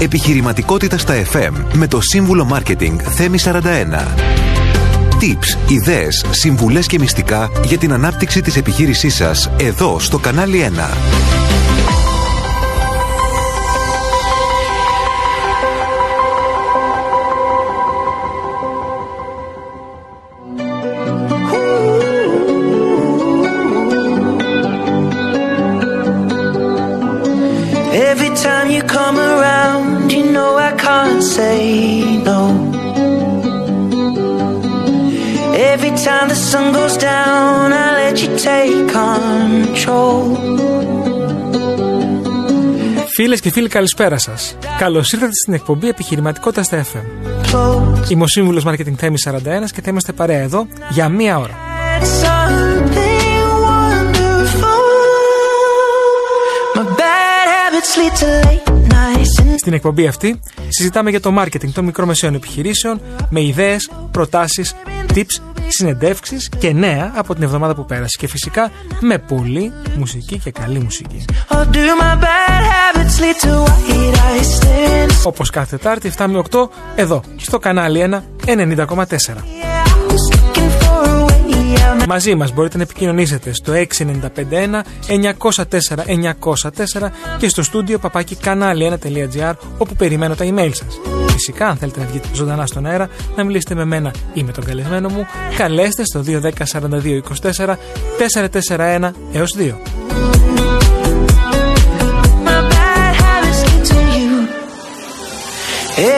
Επιχειρηματικότητα στα FM με το σύμβουλο Marketing Θέμη 41. Tips, ιδέες, συμβουλές και μυστικά για την ανάπτυξη της επιχείρησής σας εδώ στο κανάλι 1. Φίλες και φίλοι, καλησπέρα σας. Καλώς ήρθατε στην εκπομπή Επιχειρηματικότητας στα FM. Close. Είμαι ο σύμβουλος Marketing Θέμη 41 και θα είμαστε παρέα εδώ για μία ώρα. Something wonderful. My bad habits lead to late nights and Στην εκπομπή αυτή συζητάμε για το marketing των μικρομεσαίων επιχειρήσεων με ιδέες, προτάσεις, tips, συνεντεύξεις και νέα από την εβδομάδα που πέρασε και φυσικά με πολλή μουσική και καλή μουσική. Or do my bad habits lead to white eyes staring? Όπως κάθε Τετάρτη 7 με 8 εδώ στο κανάλι 1 90,4. Yeah, I was looking for a way out. Μαζί μας μπορείτε να επικοινωνήσετε στο 6951 904 904 και στο στούντιο παπάκι κανάλι1.gr όπου περιμένω τα email σας. Φυσικά, αν θέλετε να βγείτε ζωντανά στον αέρα, να μιλήσετε με μένα ή με τον καλεσμένο μου, καλέστε στο 210 42 24 441 έως 2. My bad habits lead to you.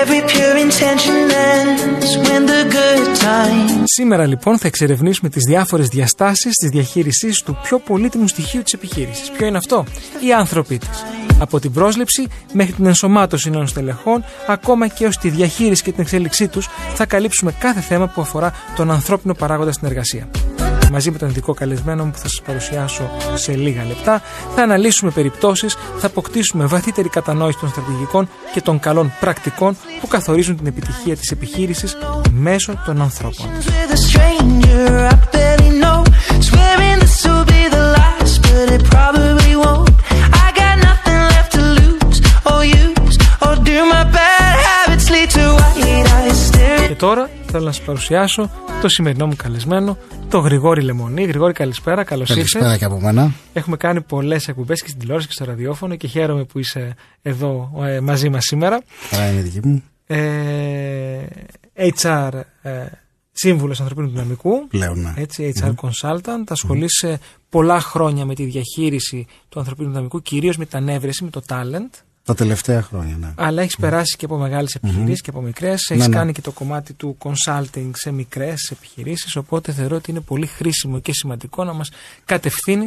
Every pure intention ends when the good times. Σήμερα λοιπόν θα εξερευνήσουμε τις διάφορες διαστάσεις της διαχείρισης του πιο πολύτιμου στοιχείου της επιχείρησης. Ποιο είναι αυτό; Οι άνθρωποι της. Από την πρόσληψη μέχρι την ενσωμάτωση νέων στελεχών, ακόμα και ως τη διαχείριση και την εξέλιξή τους, θα καλύψουμε κάθε θέμα που αφορά τον ανθρώπινο παράγοντα στην εργασία. Μαζί με τον ειδικό καλεσμένο μου που θα σας παρουσιάσω σε λίγα λεπτά, θα αναλύσουμε περιπτώσεις, θα αποκτήσουμε βαθύτερη κατανόηση των στρατηγικών και των καλών πρακτικών που καθορίζουν την επιτυχία της επιχείρησης μέσω των ανθρώπων. With a stranger I barely know. Swearing this will be the last, but it probably τώρα θέλω να σας παρουσιάσω το σημερινό μου καλεσμένο, το Γρηγόρη Λεμονή. Γρηγόρη, καλησπέρα, καλώς Καλησπέρα ήρθες. και από μένα. Έχουμε κάνει πολλές εκπομπές και στην τηλεόραση και στο ραδιόφωνο και χαίρομαι που είσαι εδώ ε, μαζί μας σήμερα. Άρα είναι η δική μου. Ε, HR ε, Σύμβουλος Ανθρωπίνου Δυναμικού. Πλέον, ναι. Έτσι, HR Consultant. Ασχολείσαι πολλά χρόνια με τη διαχείριση του ανθρωπίνου δυναμικού, κυρίως με την ανέβρεση, με το talent. Τα τελευταία χρόνια, ναι. Αλλά έχεις περάσει και από μεγάλες επιχειρήσεις και από μικρές. Έχεις Ναι, ναι. κάνει και το κομμάτι του consulting σε μικρές επιχειρήσεις. Οπότε θεωρώ ότι είναι πολύ χρήσιμο και σημαντικό να μας κατευθυνει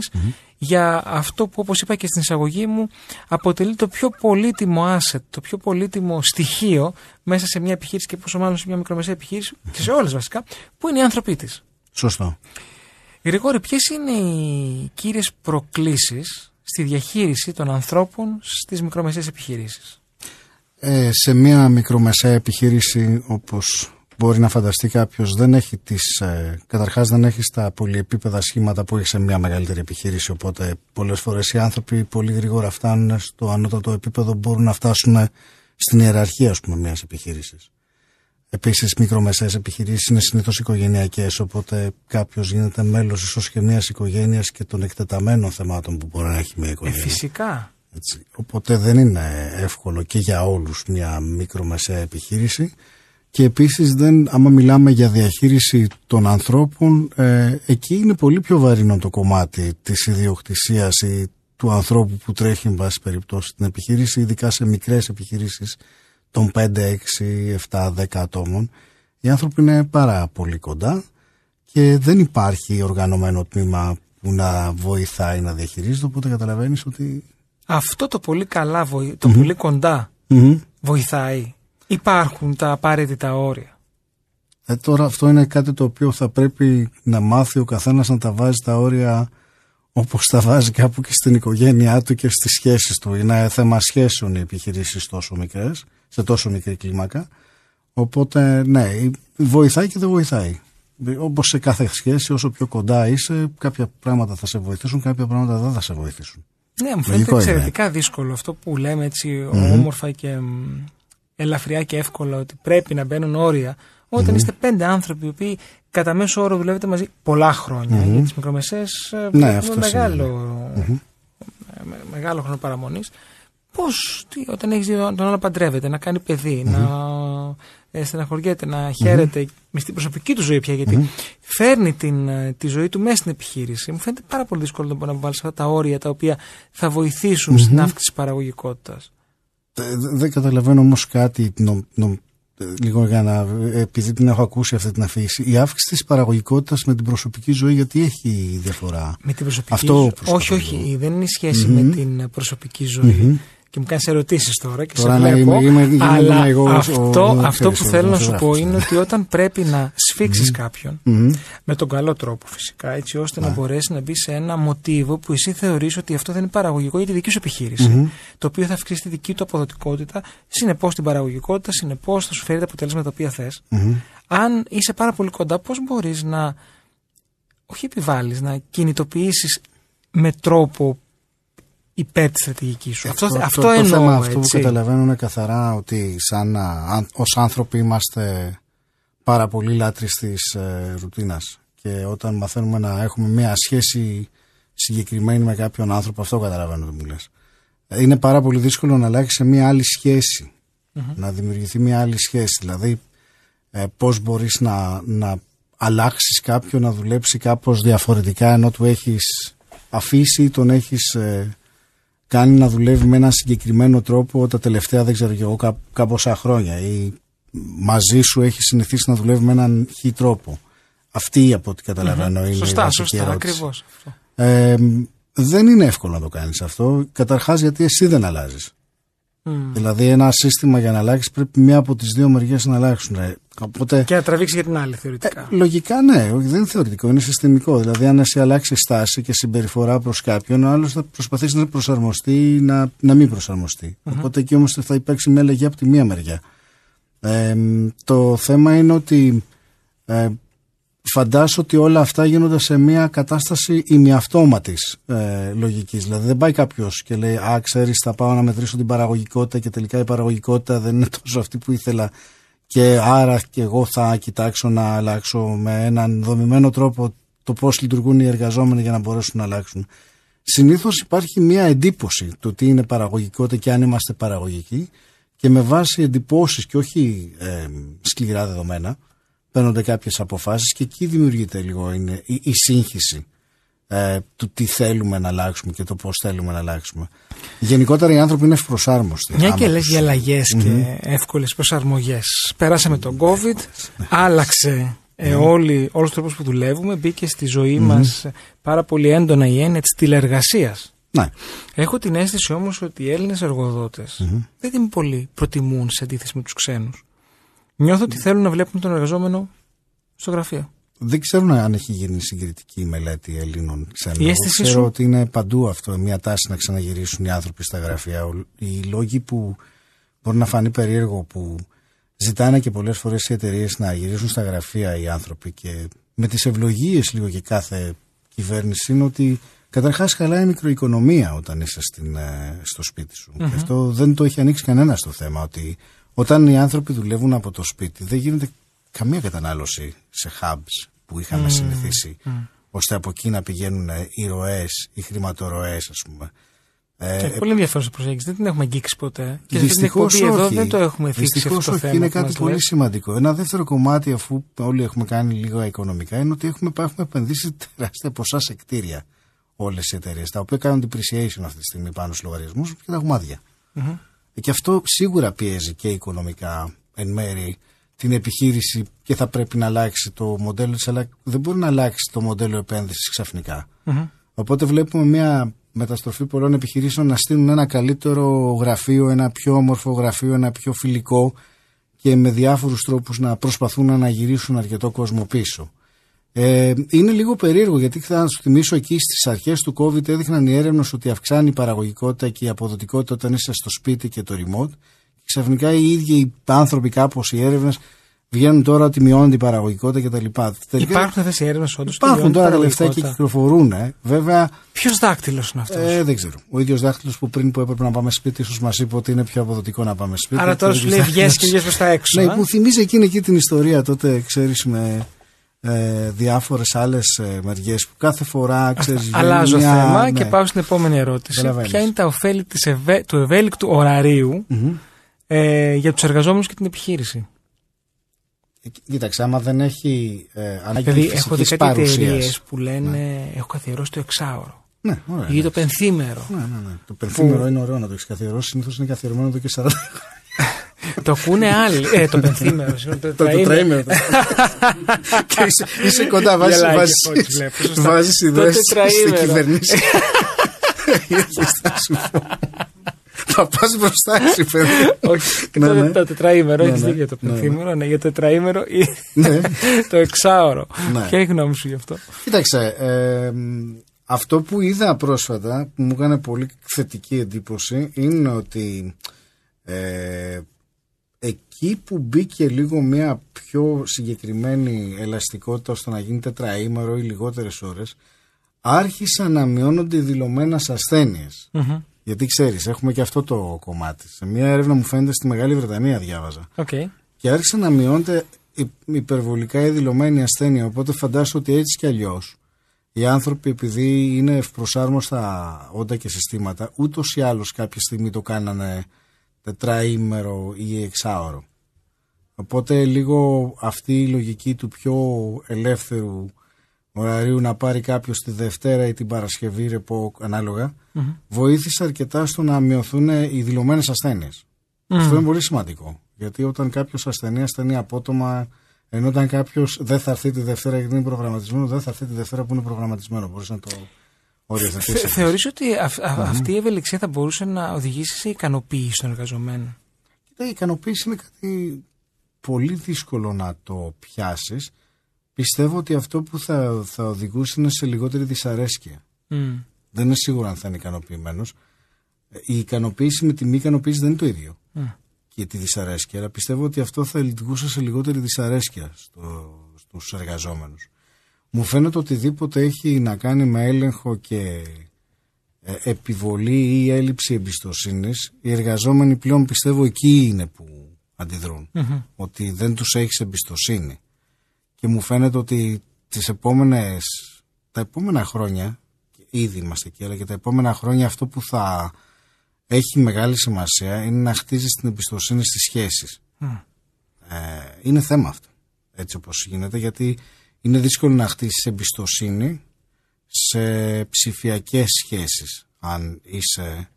για αυτό που, όπως είπα και στην εισαγωγή μου, αποτελεί το πιο πολύτιμο asset, το πιο πολύτιμο στοιχείο μέσα σε μια επιχείρηση και πόσο μάλλον σε μια μικρομεσαία επιχείρηση, και σε όλες βασικά, που είναι οι άνθρωποι της. Σωστό. Γρηγόρη, ποιες είναι οι κύριες προκλήσεις στη διαχείριση των ανθρώπων στις μικρομεσαίες επιχειρήσεις. Ε, σε μια μικρομεσαία επιχείρηση όπως μπορεί να φανταστεί κάποιος δεν έχει τις, ε, καταρχάς δεν έχεις τα πολυεπίπεδα σχήματα που έχει σε μια μεγαλύτερη επιχείρηση οπότε πολλές φορές οι άνθρωποι πολύ γρήγορα φτάνουν στο ανώτατο επίπεδο μπορούν να φτάσουν στην ιεραρχία ας πούμε μιας επιχείρησης. Επίσης μικρομεσαίες επιχειρήσεις είναι συνήθως οικογενειακές οπότε κάποιος γίνεται μέλος ίσως και μιας οικογένειας και των εκτεταμένων θεμάτων που μπορεί να έχει μια Ε, οικογένεια. φυσικά. Έτσι. Οπότε δεν είναι εύκολο και για όλους μια μικρομεσαία επιχείρηση και επίσης δεν, άμα μιλάμε για διαχείριση των ανθρώπων ε, εκεί είναι πολύ πιο βαρύνο το κομμάτι της ιδιοκτησίας ή του ανθρώπου που τρέχει εν πάση περιπτώσει την επιχείρηση ειδικά σε μικρές επιχειρήσεις των 5, 6, 7, 10 ατόμων οι άνθρωποι είναι πάρα πολύ κοντά και δεν υπάρχει οργανωμένο τμήμα που να βοηθάει να διαχειρίζεται οπότε καταλαβαίνεις ότι Αυτό το πολύ καλά, βοη- το πολύ κοντά βοηθάει. Υπάρχουν τα απαραίτητα όρια. Ε, τώρα αυτό είναι κάτι το οποίο θα πρέπει να μάθει ο καθένας να τα βάζει τα όρια όπως τα βάζει κάπου και στην οικογένειά του και στις σχέσεις του. Είναι θέμα σχέσεων οι επιχειρήσεις τόσο μικρές, σε τόσο μικρή κλίμακα. Οπότε ναι, βοηθάει και δεν βοηθάει. Όπως σε κάθε σχέση, όσο πιο κοντά είσαι, κάποια πράγματα θα σε βοηθήσουν, κάποια πράγματα δεν θα σε βοηθήσουν. Ναι, μου φαίνεται Λογικό είναι. εξαιρετικά δύσκολο αυτό που λέμε έτσι όμορφα και μ, ελαφριά και εύκολα ότι πρέπει να μπαίνουν όρια. Όταν είστε πέντε άνθρωποι οι οποίοι κατά μέσο όρο δουλεύετε μαζί πολλά χρόνια. Για τις μικρομεσαίες ε, Ναι, είναι αυτό μεγάλο, ε, με- μεγάλο χρόνο παραμονής. Πώς τι, όταν έχεις δει τον άλλο παντρεύεται, να κάνει παιδί, να ε, στεναχωριέται, να χαίρεται με στην προσωπική του ζωή πια, γιατί φέρνει την, ε, τη ζωή του μέσα στην επιχείρηση. Μου φαίνεται πάρα πολύ δύσκολο να μπορεί να βάλεις αυτά τα όρια τα οποία θα βοηθησουν στην αύξηση της παραγωγικότητας. Ε, δε- Δεν καταλαβαίνω όμως κάτι. νο- νο- ε, λίγο για να. Επειδή την έχω ακούσει αυτή την αφήγηση. Η αύξηση της παραγωγικότητας με την προσωπική ζωή, γιατί έχει διαφορά; Με την προσωπική Αυτό ζωή. προσπαθώ Όχι, όχι. λίγο. Δεν είναι σχέση με την προσωπική ζωή. Και μου κάνεις ερωτήσεις τώρα και Τώρα, σε ναι, βλέπω. είμαι- είμαι- είμαι αλλά εγώ ο- αυτό, ο- αυτό ξέρεις, που ο θέλω να σου πω δημοσιογράφος, είναι ναι. ότι όταν πρέπει να σφίξεις κάποιον, Μμμ. με τον καλό τρόπο φυσικά, έτσι ώστε Ναι. να μπορέσει να μπει σε ένα μοτίβο που εσύ θεωρείς ότι αυτό δεν είναι παραγωγικό για τη δική σου επιχείρηση. Το οποίο θα αυξήσει τη δική του αποδοτικότητα, συνεπώς την παραγωγικότητα, συνεπώς θα σου φέρει τα αποτέλεσματα τα οποία θες. Μμμ. Αν είσαι πάρα πολύ κοντά, πώς μπορείς να. Όχι επιβάλλεις, να κινητοποιήσεις με τρόπο υπέρ της στρατηγικής σου. Αυτό, το, αυτό το, το εννοώ. θέμα αυτό που έτσι. καταλαβαίνω είναι καθαρά ότι σαν α, αν- ως άνθρωποι είμαστε πάρα πολύ λάτρεις της ε, ρουτίνας και όταν μαθαίνουμε να έχουμε μια σχέση συγκεκριμένη με κάποιον άνθρωπο αυτό καταλαβαίνω τι μου λες. Ε, Είναι πάρα πολύ δύσκολο να αλλάξει σε μια άλλη σχέση, να δημιουργηθεί μια άλλη σχέση δηλαδή ε, πώς μπορείς να, να αλλάξεις κάποιον να δουλέψει κάπως διαφορετικά ενώ του έχεις αφήσει ή τον έχεις ε, κάνει να δουλεύει με ένα συγκεκριμένο τρόπο τα τελευταία δεν ξέρω και εγώ κά, κάμποσα χρόνια ή μαζί σου έχει συνηθίσει να δουλεύει με έναν χι τρόπο. Αυτή από ό,τι καταλαβαίνω είναι η Σωστά, βασική σωστά, ερώτηση. ακριβώς. Ε, δεν είναι εύκολο να το κάνεις αυτό. Καταρχάς γιατί εσύ δεν αλλάζεις. Δηλαδή ένα σύστημα για να αλλάξεις πρέπει μία από τις δύο μεριές να αλλάξουν. Ε, Οπότε Και να τραβήξει για την άλλη θεωρητικά. Λογικά ναι, όχι, δεν είναι θεωρητικό, είναι συστημικό. Δηλαδή, αν εσύ αλλάξεις στάση και συμπεριφορά προς κάποιον, ο άλλος θα προσπαθήσει να προσαρμοστεί ή να, να μην προσαρμοστεί. Οπότε εκεί όμως θα υπάρξει μια αλλαγή από τη μία μεριά. Ε, το θέμα είναι ότι ε, φαντάσου ότι όλα αυτά γίνονται σε μια κατάσταση ημιαυτόματης ε, λογικής. Δηλαδή δεν πάει κάποιος και λέει «Α, ξέρεις, θα πάω να μετρήσω την παραγωγικότητα και τελικά η παραγωγικότητα δεν είναι τόσο αυτή που ήθελα και άρα και εγώ θα κοιτάξω να αλλάξω με έναν δομημένο τρόπο το πώς λειτουργούν οι εργαζόμενοι για να μπορέσουν να αλλάξουν». Συνήθως υπάρχει μια εντύπωση του τι είναι παραγωγικότητα και αν είμαστε παραγωγικοί και με βάση εντυπώσεις και όχι ε, σκληρά δεδομένα παίρνονται κάποιες αποφάσεις και εκεί δημιουργείται λίγο είναι η, η σύγχυση ε, του τι θέλουμε να αλλάξουμε και το πώς θέλουμε να αλλάξουμε. Γενικότερα οι άνθρωποι είναι ευπροσάρμοστοι. Μια άμα και λες τους- για αλλαγές και εύκολες προσαρμογές. Πέρασαμε τον COVID, άλλαξε ε, όλοι, όλους τους τρόπους που δουλεύουμε, μπήκε στη ζωή μας πάρα πολύ έντονα η έννοια της τηλεργασίας. Ναι. Έχω την αίσθηση όμως ότι οι Έλληνες εργοδότες δεν την πολύ προτιμούν σε αντίθεση με τους ξένους. Νιώθω ότι θέλουν να βλέπουν τον εργαζόμενο στο γραφείο. Δεν ξέρω αν έχει γίνει συγκριτική μελέτη Ελλήνων ξένων. Η Εγώ αίσθηση ξέρω σου; ότι είναι παντού αυτό, μια τάση να ξαναγυρίσουν οι άνθρωποι στα γραφεία. Ο- Οι λόγοι που μπορεί να φανεί περίεργο που ζητάνε και πολλές φορές οι εταιρείες να γυρίσουν στα γραφεία οι άνθρωποι και με τις ευλογίες λίγο και κάθε κυβέρνηση είναι ότι καταρχάς χαλάει η μικροοικονομία όταν είσαι στην, ε, στο σπίτι σου. Και αυτό δεν το έχει ανοίξει κανένα στο θέμα ότι όταν οι άνθρωποι δουλεύουν από το σπίτι δεν γίνεται καμία κατανάλωση σε hubs που είχαμε συνηθίσει ώστε από εκεί να πηγαίνουν οι ροές, οι χρηματορροές ας πούμε. Και Ε, πολύ ενδιαφέρουσα προσέγγιση. Δεν την έχουμε αγγίξει ποτέ. Και στην Δυστυχώς εκπομπή εδώ όχι. δεν το έχουμε θίξει Δυστυχώς αυτό το όχι. θέμα. Είναι που κάτι μας πολύ λες. σημαντικό. Ένα δεύτερο κομμάτι, αφού όλοι έχουμε κάνει λίγα οικονομικά, είναι ότι έχουμε, έχουμε επενδύσει τεράστια ποσά σε κτίρια όλες οι εταιρείες, τα οποία κάνουν depreciation αυτή τη στιγμή πάνω στους λογαριασμούς και τα γμαδια Και αυτό σίγουρα πιέζει και οικονομικά εν μέρη την επιχείρηση και θα πρέπει να αλλάξει το μοντέλο της, αλλά δεν μπορεί να αλλάξει το μοντέλο επένδυσης ξαφνικά. Οπότε βλέπουμε μια μεταστροφή πολλών επιχειρήσεων να στείλουν ένα καλύτερο γραφείο, ένα πιο όμορφο γραφείο, ένα πιο φιλικό και με διάφορους τρόπους να προσπαθούν να αναγυρίσουν αρκετό κόσμο πίσω. Ε, είναι λίγο περίεργο γιατί θα σου θυμίσω εκεί στις αρχές του COVID έδειχναν οι έρευνες ότι αυξάνει η παραγωγικότητα και η αποδοτικότητα όταν είσαι στο σπίτι και το remote και ξαφνικά οι ίδιοι οι άνθρωποι κάπως οι έρευνες βγαίνουν τώρα ότι μειώνεται η παραγωγικότητα κτλ. Τελικά Υπάρχουν αυτές οι έρευνες όντως. υπάρχουν τώρα τα λεφτά και κυκλοφορούν. Ε. Βέβαια, Ποιος δάκτυλος είναι αυτός; ε, δεν ξέρω. Ο ίδιος δάχτυλο που πριν που έπρεπε να πάμε σπίτι, ίσως μας είπε ότι είναι πιο αποδοτικό να πάμε σπίτι. Άρα τώρα Ο σου ίδιος λέει δάχτυλος- βγες και βγες προς τα έξω. Ναι, ε; που θυμίζει εκείνη εκεί την ιστορία τότε, ξέρεις, με ε, διάφορες άλλες ε, μεριές που κάθε φορά ξέρεις. Αλλάζω θέμα και πάω στην επόμενη ερώτηση. Καταλαβαίνεις. Ποια είναι τα ωφέλη της ευε... του ευέλικτου ωραρίου ε, για τους εργαζόμενους και την επιχείρηση. Κοίταξε, άμα δεν έχει ε, ανάγκη Δηλαδή, φυσικής έχω δει κάτι παρουσίας. εταιρείες που λένε Έχω καθιερώσει το εξάωρο Ναι, ωραία. ή το πενθήμερο. Ναι, ναι, ναι. Το πενθήμερο είναι ωραίο να το έχεις καθιερώσει. Συνήθως είναι καθιερωμένο εδώ και 40 το ακούνε άλλοι. Ε, το πενθήμερο. συγγνώμη, το Το τετραήμερο. τετραήμερο. και είσαι, είσαι κοντά, βάζεις, Γελάει και βάζεις, από ό,τι βλέπω, σωστά. βάζεις Το ιδέες στην τετραήμερο. κυβερνήση. Έχεις, θα σου πω. Θα πας μπροστά σου, παιδί. Όχι, Ναι, το, ναι. το τετραήμερο, Ναι, έχεις ναι. δίκιο το Ναι, ναι. πενθήμερο, ναι, για το τετραήμερο ή Ναι. το εξάωρο. Ναι. Ποια είναι η γνώμη σου γι' αυτό; Κοίταξε, ε, μ, αυτό που είδα πρόσφατα που μου έκανε πολύ θετική εντύπωση είναι ότι ε, εκεί που μπήκε λίγο μια πιο συγκεκριμένη ελαστικότητα ώστε να γίνει τετραήμερο ή λιγότερες ώρες άρχισαν να μειώνονται οι δηλωμένες ασθένειες. Μμμ. Γιατί ξέρεις, έχουμε και αυτό το κομμάτι. Σε μια έρευνα μου φαίνεται στη Μεγάλη Βρετανία διάβαζα. Οκ. Και άρχισε να μειώνεται υ- υπερβολικά η δηλωμένη ασθένεια. Οπότε φαντάσου ότι έτσι κι αλλιώς οι άνθρωποι, επειδή είναι ευπροσάρμοστα όντα και συστήματα, ούτως ή άλλως κάποια στιγμή το κάνανε τετραήμερο ή εξάωρο. Οπότε λίγο αυτή η λογική του πιο ελεύθερου ωραρίου να πάρει κάποιος τη Δευτέρα ή την Παρασκευή ρεπό ανάλογα, βοήθησε αρκετά στο να μειωθούν οι δηλωμένες ασθένειες. Αυτό είναι πολύ σημαντικό. Γιατί όταν κάποιος ασθενεί, ασθενεί απότομα, ενώ όταν κάποιος δεν θα έρθει τη Δευτέρα γιατί είναι προγραμματισμένο, δεν θα έρθει τη Δευτέρα που είναι προγραμματισμένο. Μπορείς να το οριοθετήσεις. Θε- Θεωρείς ότι αυ- α- αυτή η ευελιξία θα μπορούσε να οδηγήσει σε ικανοποίηση των εργαζομένων; Κοίτα, η ικανοποίηση είναι κάτι πολύ δύσκολο να το πιάσεις. Πιστεύω ότι αυτό που θα, θα οδηγούσε είναι σε λιγότερη δυσαρέσκεια. Μμ. Δεν είναι σίγουρο αν θα είναι ικανοποιημένος. Η ικανοποίηση με τη μη ικανοποίηση δεν είναι το ίδιο. Και τη δυσαρέσκεια. Αλλά πιστεύω ότι αυτό θα λειτουργούσε σε λιγότερη δυσαρέσκεια στο, στους εργαζόμενους. Μου φαίνεται οτιδήποτε έχει να κάνει με έλεγχο και ε, επιβολή ή έλλειψη εμπιστοσύνης, οι εργαζόμενοι πλέον πιστεύω εκεί είναι που αντιδρούν. Ότι δεν τους έχεις εμπιστοσύνη. Και μου φαίνεται ότι τις επόμενες, τα επόμενα χρόνια, ήδη είμαστε εκεί, αλλά και τα επόμενα χρόνια αυτό που θα έχει μεγάλη σημασία είναι να χτίζεις την εμπιστοσύνη στις σχέσεις. Ε, είναι θέμα αυτό, έτσι όπως γίνεται, γιατί είναι δύσκολο να χτίσεις εμπιστοσύνη σε ψηφιακές σχέσεις, αν είσαι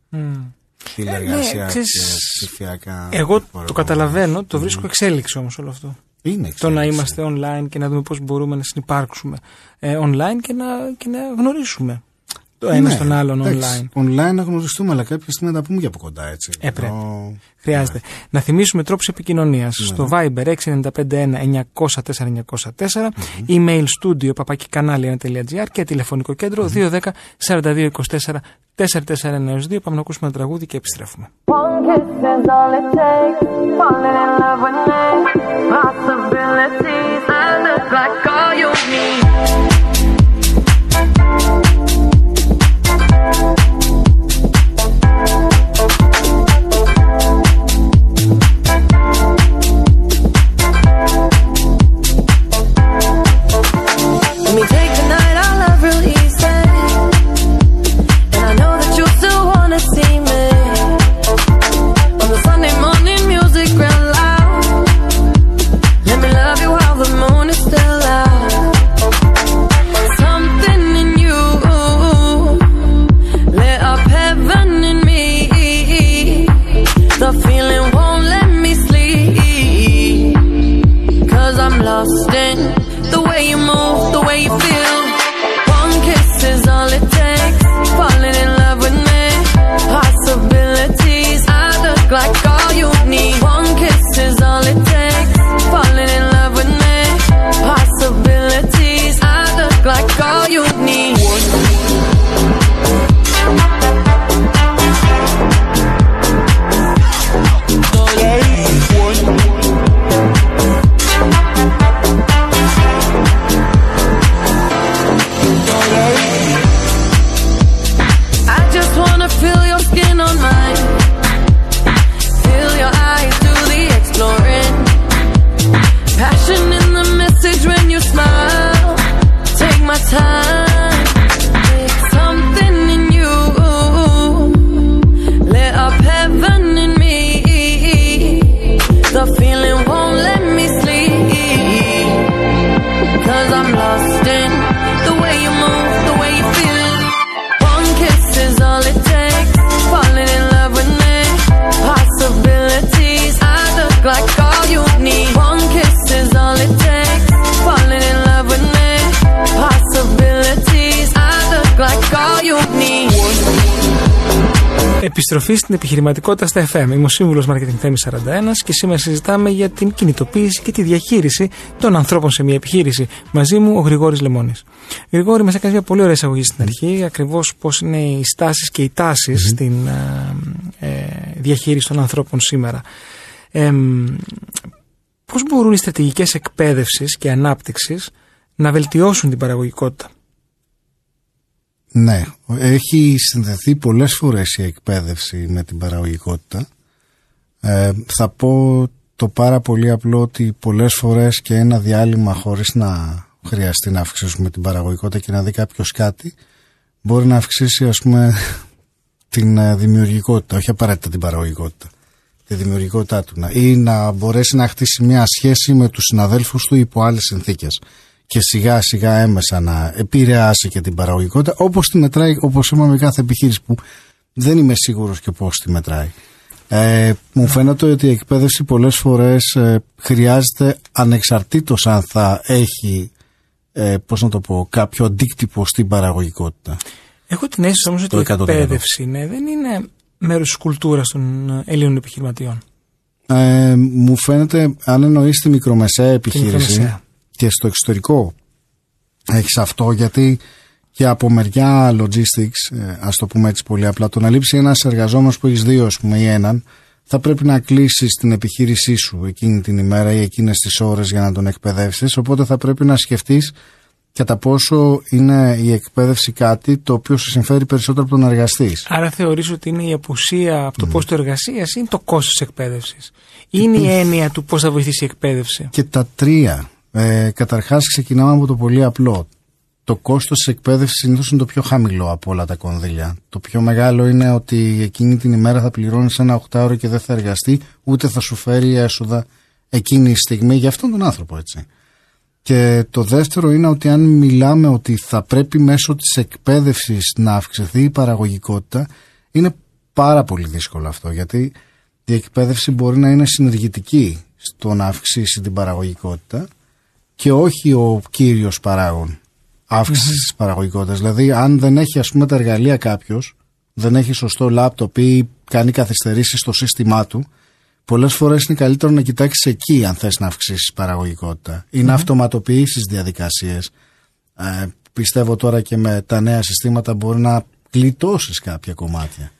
τηλεργασία ναι, και ξέρεις, ψηφιακά. Εγώ το φορεύομαι. καταλαβαίνω, το βρίσκω εξέλιξη όμως όλο αυτό. Είναι Το να εξέλιξη. είμαστε online και να δούμε πώς μπορούμε να συνεπάρξουμε ε, online και να, και να γνωρίσουμε το ένα Ναι, στον άλλον εντάξει, online. Online να γνωριστούμε, αλλά κάποια στιγμή να τα πούμε και από κοντά, έτσι. Ε, πρέπει. Ενώ- Χρειάζεται. Να θυμίσουμε τρόπους επικοινωνίας Ναι. στο Viber 695-904-904, email studio παπακικανάλια.gr και τηλεφωνικό κέντρο 210 4224 4492. Πάμε να ακούσουμε ένα τραγούδι και επιστρέφουμε. One Επιστροφή στην επιχειρηματικότητα στα FM. Είμαι ο Σύμβουλος Μαρκετινγκ Θέμης 41 και σήμερα συζητάμε για την κινητοποίηση και τη διαχείριση των ανθρώπων σε μια επιχείρηση. Μαζί μου ο Γρηγόρης Λεμόνης. Γρηγόρη, μας έκανες μια πολύ ωραία εισαγωγή στην αρχή, ακριβώς πώς είναι οι στάσεις και οι τάσεις mm-hmm. στην ε, ε, διαχείριση των ανθρώπων σήμερα. Ε, πώς μπορούν οι στρατηγικές εκπαίδευσης και ανάπτυξης να βελτιώσουν την παραγωγικότητα; Ναι, έχει συνδεθεί πολλές φορές η εκπαίδευση με την παραγωγικότητα. Ε, θα πω το πάρα πολύ απλό ότι πολλές φορές και ένα διάλειμμα χωρίς να χρειαστεί να αυξήσουμε την παραγωγικότητα και να δει κάποιος κάτι μπορεί να αυξήσει ας πούμε την ε, δημιουργικότητα, όχι απαραίτητα την παραγωγικότητα τη δημιουργικότητά του να, ή να μπορέσει να χτίσει μια σχέση με τους συναδέλφους του υπό άλλες συνθήκες και σιγά σιγά έμεσα να επηρεάσει και την παραγωγικότητα όπως τη μετράει όπως είπαμε κάθε επιχείρηση που δεν είμαι σίγουρος και πώς τη μετράει. Ε, μου φαίνεται ότι η εκπαίδευση πολλές φορές ε, χρειάζεται ανεξαρτήτως αν θα έχει ε, πώς να το πω, κάποιο αντίκτυπο στην παραγωγικότητα. Έχω την αίσθηση όμως ότι η Το 100%. εκπαίδευση ναι, δεν είναι μέρος της κουλτούρας των ε, Ελλήνων επιχειρηματιών. Ε, μου φαίνεται αν εννοείς τη μικρομεσαία επιχείρηση μικρομεσαία. και στο εξωτερικό έχεις αυτό γιατί και από μεριά logistics, ε, ας το πούμε έτσι πολύ απλά, το να λείψει ένας εργαζόμενος που έχεις δύο ας πούμε ή έναν, θα πρέπει να κλείσεις την επιχείρησή σου εκείνη την ημέρα ή εκείνες τις ώρες για να τον εκπαιδεύσεις, οπότε θα πρέπει να σκεφτείς κατά πόσο είναι η εκπαίδευση κάτι το οποίο σε συμφέρει περισσότερο από το να εργαστείς. Άρα θεωρείς ότι είναι η απουσία από το πόστο εργασίας ή είναι το κόστος της εκπαίδευσης; Ή είναι η έννοια του πώς θα βοηθήσει η εκπαίδευση; Και τα τρία. Ε, καταρχάς ξεκινάμε από το πολύ απλό. Το κόστος της εκπαίδευσης συνήθως είναι το πιο χαμηλό από όλα τα κονδύλια. Το πιο μεγάλο είναι ότι εκείνη την ημέρα θα πληρώνεις ένα οχτάωρο και δεν θα εργαστεί, ούτε θα σου φέρει έσοδα εκείνη η στιγμή για αυτόν τον άνθρωπο έτσι. Και το δεύτερο είναι ότι αν μιλάμε ότι θα πρέπει μέσω της εκπαίδευσης να αυξηθεί η παραγωγικότητα, είναι πάρα πολύ δύσκολο αυτό γιατί η εκπαίδευση μπορεί να είναι συνεργητική στο να αυξήσει την παραγωγικότητα και όχι ο κύριος παράγων αύξησης της παραγωγικότητας. Δηλαδή αν δεν έχει ας πούμε τα εργαλεία κάποιος, δεν έχει σωστό λάπτοπ ή κάνει καθυστερήσεις στο σύστημά του, πολλές φορές είναι καλύτερο να κοιτάξεις εκεί αν θες να αυξήσεις παραγωγικότητα ή να αυτοματοποιήσεις διαδικασίες. Ε, πιστεύω τώρα και με τα νέα συστήματα μπορεί να γλιτώσεις κάποια κομμάτια.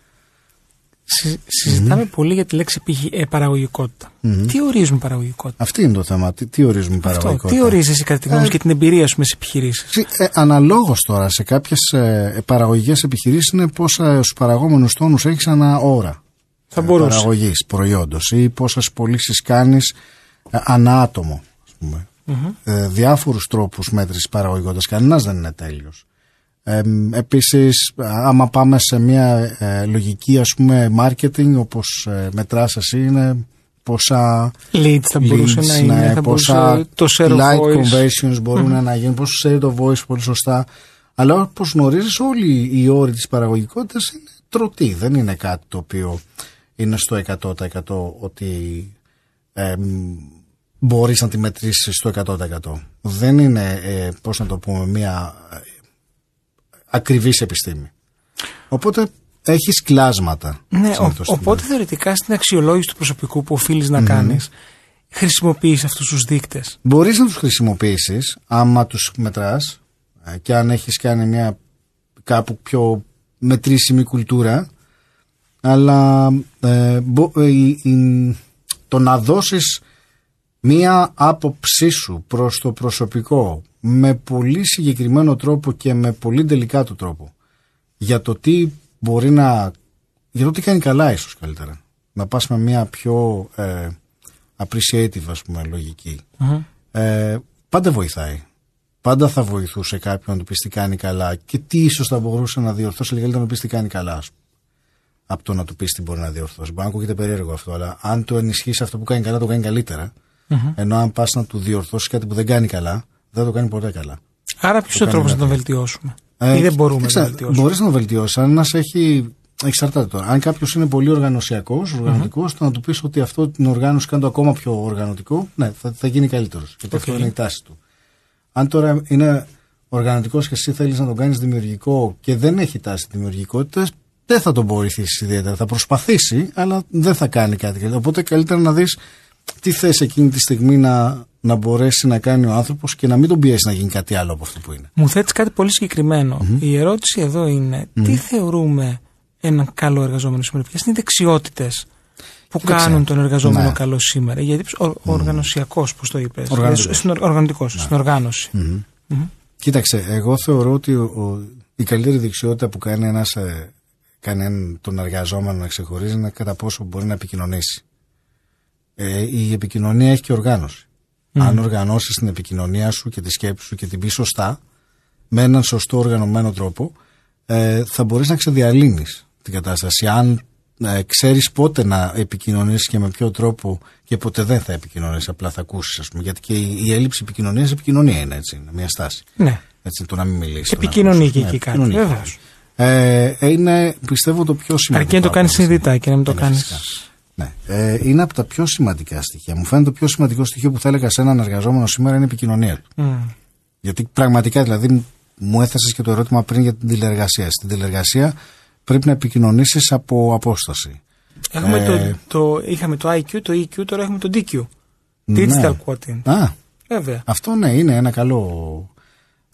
Συ- συζητάμε πολύ για τη λέξη πηγη- ε, παραγωγικότητα. Τι ορίζουμε παραγωγικότητα; Αυτή είναι το θέμα. Τι, τι ορίζουμε Αυτό. παραγωγικότητα; Τι ορίζει εσύ κατά τη γνώμη σου και την εμπειρία σου με τις επιχειρήσεις; Ε, ε, αναλόγως τώρα σε κάποιες ε, παραγωγικές επιχειρήσεις είναι πόσα στους παραγόμενους τόνους έχεις ανά ώρα Θα ε, μπορούσε. παραγωγής προϊόντος ή πόσες πωλήσεις κάνεις ε, ανά άτομο ας πούμε. ε, διάφορους τρόπους μέτρησης παραγωγικότητας κανένας δεν είναι τέλειος ε, επίσης άμα πάμε σε μια ε, λογική ας πούμε marketing όπως ε, μετράς εσύ είναι πόσα Leads θα μπορούσε leads, να είναι, ναι, θα πόσα μπορούσε το share of like voice. conversions μπορούν να γίνουν, πόσο share of voice πολύ σωστά. Αλλά όπως γνωρίζεις όλοι οι όροι της παραγωγικότητας είναι τρωτοί. Δεν είναι κάτι το οποίο είναι στο 100% ότι ε, μ, μπορείς να τη μετρήσεις στο 100%. Δεν είναι, ε, πώς να το πούμε, μια ε, ακριβής επιστήμη. Οπότε έχεις κλάσματα. Ναι, ο- συνήθως στην οπότε θεωρητικά στην αξιολόγηση του προσωπικού που οφείλεις να κάνεις, χρησιμοποιείς αυτούς τους δείκτες. Μπορείς να τους χρησιμοποιήσεις άμα τους μετράς ε, και αν έχεις κάνει μια κάπου πιο μετρήσιμη κουλτούρα αλλά ε, μπο- ε, η- η- το να δώσεις μία άποψή σου προς το προσωπικό με πολύ συγκεκριμένο τρόπο και με πολύ τελικά τρόπο για το τι μπορεί να για το τι κάνει καλά ίσως καλύτερα. Να πας με μια πιο ε, appreciative ας πούμε λογική. Ε, πάντα βοηθάει. Πάντα θα βοηθούσε κάποιον να του πεις τι κάνει καλά και τι ίσως θα μπορούσε να διορθώσει λίγα καλύτερα να του πεις τι κάνει καλά ας πούμε από το να του πεις τι μπορεί να διορθώσει. Μπορεί να ακούγεται περίεργο αυτό, αλλά αν το ενισχύσεις αυτό που κάνει καλά, το κάνει καλύτερα. Ενώ αν πας να του διορθώσεις κάτι που δεν κάνει καλά, δεν το κάνει ποτέ καλά. Άρα, ποιος είναι ο τρόπος να τον βελτιώσουμε; Ε, ή δεν μπορούμε να τον κοίταξε, βελτιώσουμε; Μπορείς να τον βελτιώσεις. Αν ένας έχει. Εξαρτάται τώρα. Αν κάποιος είναι πολύ οργανωσιακός, οργανωτικός, το να του πεις ότι αυτό την οργάνωση κάνει το ακόμα πιο οργανωτικό, ναι, θα, θα γίνει καλύτερος. Γιατί αυτό Οκ. είναι η τάση του. Αν τώρα είναι οργανωτικός και εσύ θέλεις να τον κάνεις δημιουργικό και δεν έχει τάση δημιουργικότητας, δεν θα τον βοηθήσει ιδιαίτερα. Θα προσπαθήσει, αλλά δεν θα κάνει κάτι. Οπότε καλύτερα να δεις τι θες εκείνη τη στιγμή να, να μπορέσει να κάνει ο άνθρωπος και να μην τον πιέσει να γίνει κάτι άλλο από αυτό που είναι. Μου θέτεις κάτι πολύ συγκεκριμένο. Η ερώτηση εδώ είναι τι θεωρούμε έναν καλό εργαζόμενο σήμερα, ποιες είναι οι δεξιότητες που Κοίταξε. κάνουν τον εργαζόμενο Ναι. καλό σήμερα; Γιατί ο, ο οργανωσιακός, πώς το είπες; Οργανωτικός. Στην, οργανωτικός, στην οργάνωση. Κοίταξε, εγώ θεωρώ ότι ο, ο- η καλύτερη δεξιότητα που κάνει ένας, ε, κάνει έναν- τον εργαζόμενο να ξεχωρίζει είναι κατά πόσο μπορεί να επικοινωνήσει. Ε, η επικοινωνία έχει και οργάνωση. Αν οργανώσεις την επικοινωνία σου και τη σκέψη σου και την πεις σωστά, με έναν σωστό οργανωμένο τρόπο, ε, θα μπορείς να ξεδιαλύνεις την κατάσταση. Αν ε, ξέρεις πότε να επικοινωνήσεις και με ποιο τρόπο και ποτέ δεν θα επικοινωνήσεις, απλά θα ακούσεις ας πούμε. Γιατί και η, η έλλειψη επικοινωνίας επικοινωνία είναι έτσι, είναι μια στάση. Ναι. Έτσι, το να μην μιλήσεις. Επικοινωνεί και εκεί κάτι, βεβαίως. Ε, είναι πιστεύω το πιο σημαντικό. Αρκεί να το κάνεις από όλα αυτά. συνειδητά και να μην το Είναι κάνεις. φυσικά. Ναι. Ε, είναι από τα πιο σημαντικά στοιχεία. Μου φαίνεται το πιο σημαντικό στοιχείο που θα έλεγα σε έναν εργαζόμενο σήμερα είναι η επικοινωνία του. Γιατί πραγματικά, δηλαδή, μου έθεσες και το ερώτημα πριν για την τηλεργασία. Στην τηλεργασία πρέπει να επικοινωνήσεις από απόσταση. Έχουμε Ε, το, το, είχαμε το IQ, το EQ, τώρα έχουμε το DQ. Ναι. Digital quotient. Α, Βέβαια. αυτό ναι, είναι ένα καλό.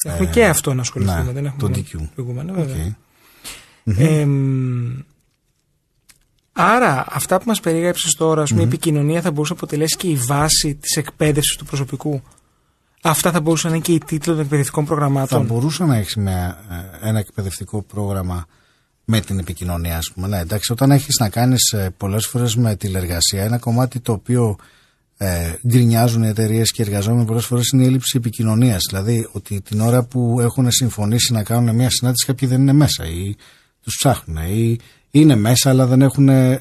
Έχουμε και αυτό να ασχοληθούμε. ναι, δεν έχουμε το μόνο DQ. προηγούμενο, βέβαια. Οκ. Εμ, άρα, αυτά που μας περιέγραψες τώρα, ας πούμε, η επικοινωνία θα μπορούσε να αποτελέσει και η βάση της εκπαίδευσης του προσωπικού. Αυτά θα μπορούσαν να είναι και οι τίτλοι των εκπαιδευτικών Θα προγραμμάτων. μπορούσε να έχεις ένα εκπαιδευτικό πρόγραμμα με την επικοινωνία, ας πούμε. Ναι, εντάξει, όταν έχεις να κάνεις πολλές φορές με τηλεργασία, ένα κομμάτι το οποίο ε, γκρινιάζουν οι εταιρείες και οι εργαζόμενοι πολλές φορές είναι η έλλειψη επικοινωνίας. Δηλαδή, ότι την ώρα που έχουν συμφωνήσει να κάνουν μια συνάντηση, κάποιοι δεν είναι μέσα ή τους ψάχνουν ή είναι μέσα αλλά δεν έχουν. Ε,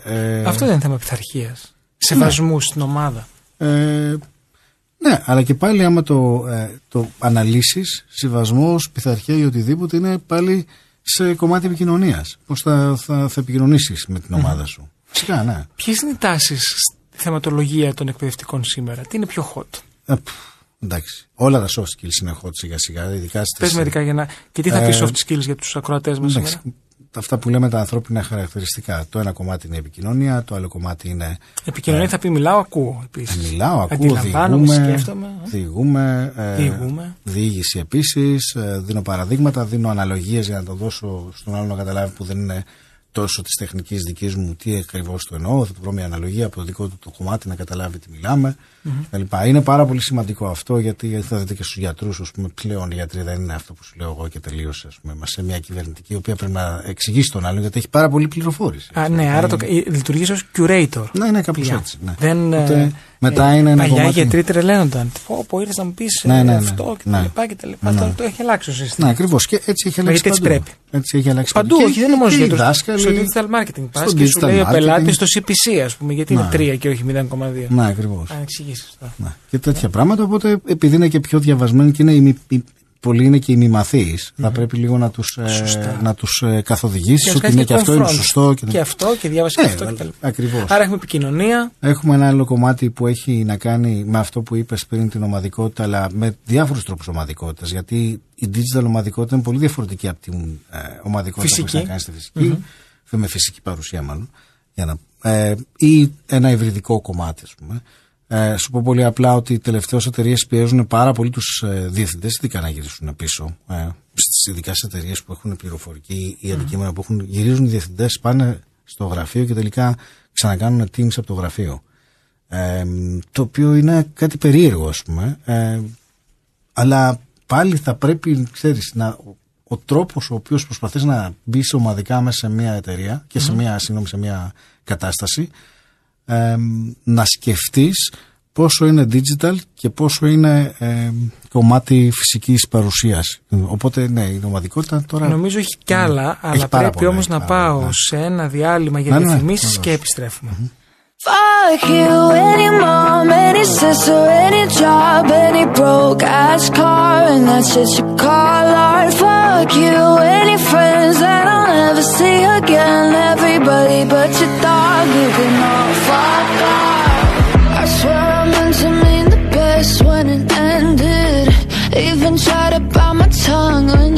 Αυτό δεν είναι θέμα πειθαρχίας. Σεβασμού στην ομάδα. ε, ναι, αλλά και πάλι άμα το, ε, το αναλύσεις, συμβασμός, πειθαρχία ή οτιδήποτε είναι πάλι σε κομμάτι επικοινωνίας. Πώς θα, θα, θα επικοινωνήσεις με την ομάδα σου. Φυσικά, ναι. Ποιες είναι οι τάσεις στη θεματολογία των εκπαιδευτικών σήμερα, τι είναι πιο hot; Ε, πφ, εντάξει. Όλα τα soft skills είναι hot σιγά σιγά, ειδικά στις... Πες μερικά για να. Και τι θα Ε, πει soft skills για τους ακροατές μας Εντάξει, σήμερα; Αυτά που λέμε τα ανθρώπινα χαρακτηριστικά. Το ένα κομμάτι είναι η επικοινωνία, το άλλο κομμάτι είναι Επικοινωνία θα πει μιλάω, ακούω επίσης. Ε, Μιλάω, ακούω, Αντιλαμβάνομαι, διηγούμε, σκέφτομαι. ε. διηγούμε, ε, Διηγούμε. διήγηση επίσης, ε, δίνω παραδείγματα, δίνω αναλογίες για να το δώσω στον άλλο να καταλάβει που δεν είναι τόσο της τεχνικής δικής μου τι ακριβώς το εννοώ, θα του βρω μια αναλογία από το δικό του το κομμάτι να καταλάβει τι μιλάμε κλπ. Είναι πάρα πολύ σημαντικό αυτό γιατί θα δείτε και στους γιατρούς, ας πούμε, πλέον οι γιατροί δεν είναι αυτό που σου λέω εγώ και τελείωσε, ας πούμε, είμαστε σε μια κυβερνητική η οποία πρέπει να εξηγήσει τον άλλον γιατί έχει πάρα πολύ πληροφόρηση. Α, ναι, άρα το, λειτουργείς ως curator. Ναι, ναι, κάπως Πια. έτσι. Ναι. Δεν, Οπότε, ε, μετά ε, είναι ένα παλιά κομμάτι... οι γιατροί τρελαίνονταν. Πω, πω ήρθε να μου πεις Ναι, ναι, ναι. αυτό και τα Ναι. λοιπά και τα λοιπά. Ναι. Τώρα το έχει αλλάξει το σύστημα. Ναι, ακριβώς. Και έτσι έχει αλλάξει γιατί έτσι παντού. πρέπει. Έτσι έχει αλλάξει Παντού, Και- όχι, δεν είναι μόνο και στους οι γιατρούς. δάσκαλοι. Στο digital marketing πας στο και σου digital λέει ο marketing. πελάτη στο CPC, ας πούμε, γιατί είναι Ναι. 3 και όχι 0,2. Ναι, ακριβώς. Αν εξηγήσει αυτό. Ναι. Και τέτοια πράγματα. Οπότε, επειδή είναι και πιο διαβασμένοι και είναι ημι, οι- πολλοί είναι και ημιμαθείς, θα πρέπει λίγο να τους Σωστά. να τους, ε, καθοδηγήσεις να ότι κάνεις είναι και αυτό είναι confront. σωστό. Και, Και αυτό και διάβασες Ναι, και αυτό και τα λοιπά. ακριβώς. Άρα έχουμε επικοινωνία. Έχουμε ένα άλλο κομμάτι που έχει να κάνει με αυτό που είπες πριν την ομαδικότητα, αλλά με διάφορους τρόπους ομαδικότητας. Γιατί η digital ομαδικότητα είναι πολύ διαφορετική από την ε, ομαδικότητα που Φυσική. έχεις να κάνεις στη φυσικη Με φυσική παρουσία, μάλλον. Για να, ε, ή ένα υβριδικό κομμάτι, ας πούμε. Ε, σου πω πολύ απλά ότι οι τελευταίε εταιρείες πιέζουν πάρα πολύ τους ε, διευθυντές, ειδικά να γυρίσουν πίσω. Ε, στις, ειδικά σε εταιρείες που έχουν πληροφορική ή αντικείμενα που έχουν, γυρίζουν οι διευθυντές, πάνε στο γραφείο και τελικά ξανακάνουν teams από το γραφείο. Ε, το οποίο είναι κάτι περίεργο, ας πούμε. Ε, αλλά πάλι θα πρέπει, ξέρεις, να, ο τρόπος ο οποίος προσπαθείς να μπει ομαδικά μέσα σε μια εταιρεία και σε μια, συγγνώμη, σε μια κατάσταση ε, να σκεφτείς πόσο είναι digital και πόσο είναι ε, κομμάτι φυσικής παρουσίας. Οπότε, ναι, η ομαδικότητα τώρα... Νομίζω έχει κι άλλα, αλλά Έχει πάρα πρέπει πολλά, όμως έχει να πάρα πάω πολλά. σε ένα διάλειμμα για Ναι, ναι, διαφημίσεις βεβαίως. και επιστρέφουμε. Fuck you, any mom, any sister, any job, any broke ass car, and that's just you call art. Fuck you, any friends that I'll never see again. Everybody but your dog, you can all fuck off. I swear I meant to mean the best when it ended. Even tried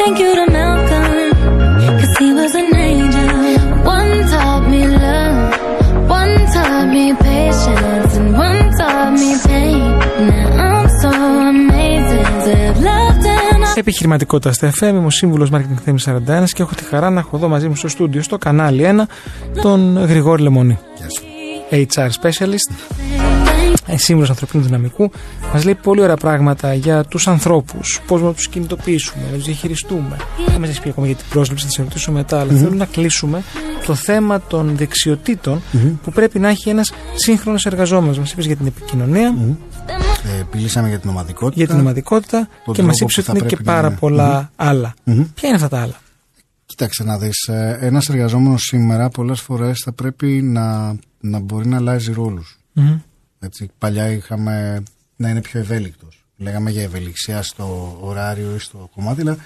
thank you to Malcolm, cause he was an angel. One taught me love, one taught me patience, and one taught me pain. Now I'm so amazing to have loved and Επιχειρηματικότητα στα FM, είμαι ο σύμβουλο Marketing Θέμη 41 και έχω τη χαρά να έχω εδώ μαζί μου στο στούντιο, στο κανάλι 1, τον Γρηγόρη Λεμονή. HR Specialist, ε, σύμβουλο ανθρωπίνου δυναμικού. Μας λέει πολύ ωραία πράγματα για τους ανθρώπους, πώς να τους κινητοποιήσουμε, να τους διαχειριστούμε. Δεν μας έχει πει ακόμα για την πρόσληψη, θα σε ρωτήσω μετά, αλλά θέλω να κλείσουμε το θέμα των δεξιοτήτων που πρέπει να έχει ένας σύγχρονος εργαζόμενος. Μας είπες για την επικοινωνία, Ε, μιλήσαμε για την ομαδικότητα. για την ομαδικότητα τον και μας τρόπο είπες που ότι θα είναι και πρέπει να πάρα είναι. πολλά άλλα. Ποια είναι αυτά τα άλλα; Κοίταξε να δεις, ε, ένας εργαζόμενος σήμερα πολλές φορές θα πρέπει να, να μπορεί να αλλάζει ρόλους. Μμμ. Έτσι, παλιά είχαμε να είναι πιο ευέλικτος. Λέγαμε για ευελιξία στο ωράριο ή στο κομμάτι, αλλά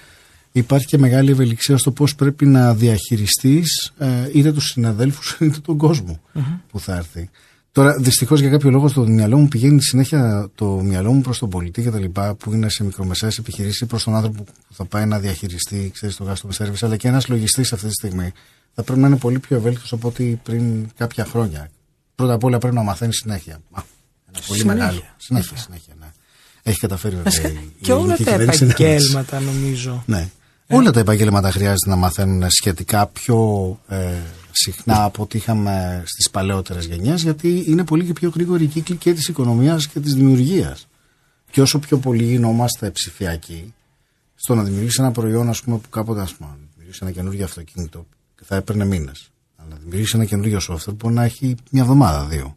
υπάρχει και μεγάλη ευελιξία στο πώς πρέπει να διαχειριστείς ε, είτε τους συναδέλφους είτε τον κοσμο που θα έρθει. Τώρα, δυστυχώς για κάποιο λόγο, στο μυαλό μου πηγαίνει συνέχεια το μυαλό μου προς τον πολιτή και τα λοιπά, που είναι σε μικρομεσαίες επιχειρήσεις, προς τον άνθρωπο που θα πάει να διαχειριστεί, ξέρεις, το customer service, αλλά και ένας λογιστής αυτή τη στιγμή θα πρέπει να είναι πολύ πιο ευέλικτος από ό,τι πριν κάποια χρόνια. Πρώτα απ' όλα πρέπει να μαθαίνει συνέχεια. Α, ένα πολύ Συνέχεια. μεγάλο. Συνέχεια, συνέχεια, ναι. Έχει καταφέρει βέβαια. Βασικά, η- η και όλα ελληνική τα κυβέρνηση να- επαγγέλματα νομίζω. ναι. Όλα τα επαγγέλματα χρειάζεται να μαθαίνουν σχετικά πιο ε, συχνά από ό,τι είχαμε στις παλαιότερες γενιές γιατί είναι πολύ και πιο γρήγορη η κύκλη και της οικονομίας και της δημιουργίας. Και όσο πιο πολύ γινόμαστε ψηφιακοί, στο να δημιουργήσει ένα προϊόν ας πούμε, που κάποτε ας πούμε, να δημιουργήσει ένα καινούργιο αυτοκίνητο θα έπαιρνε μήνες. Αλλά να δημιουργήσει ένα καινούργιο software μπορεί να έχει μια εβδομάδα, δύο.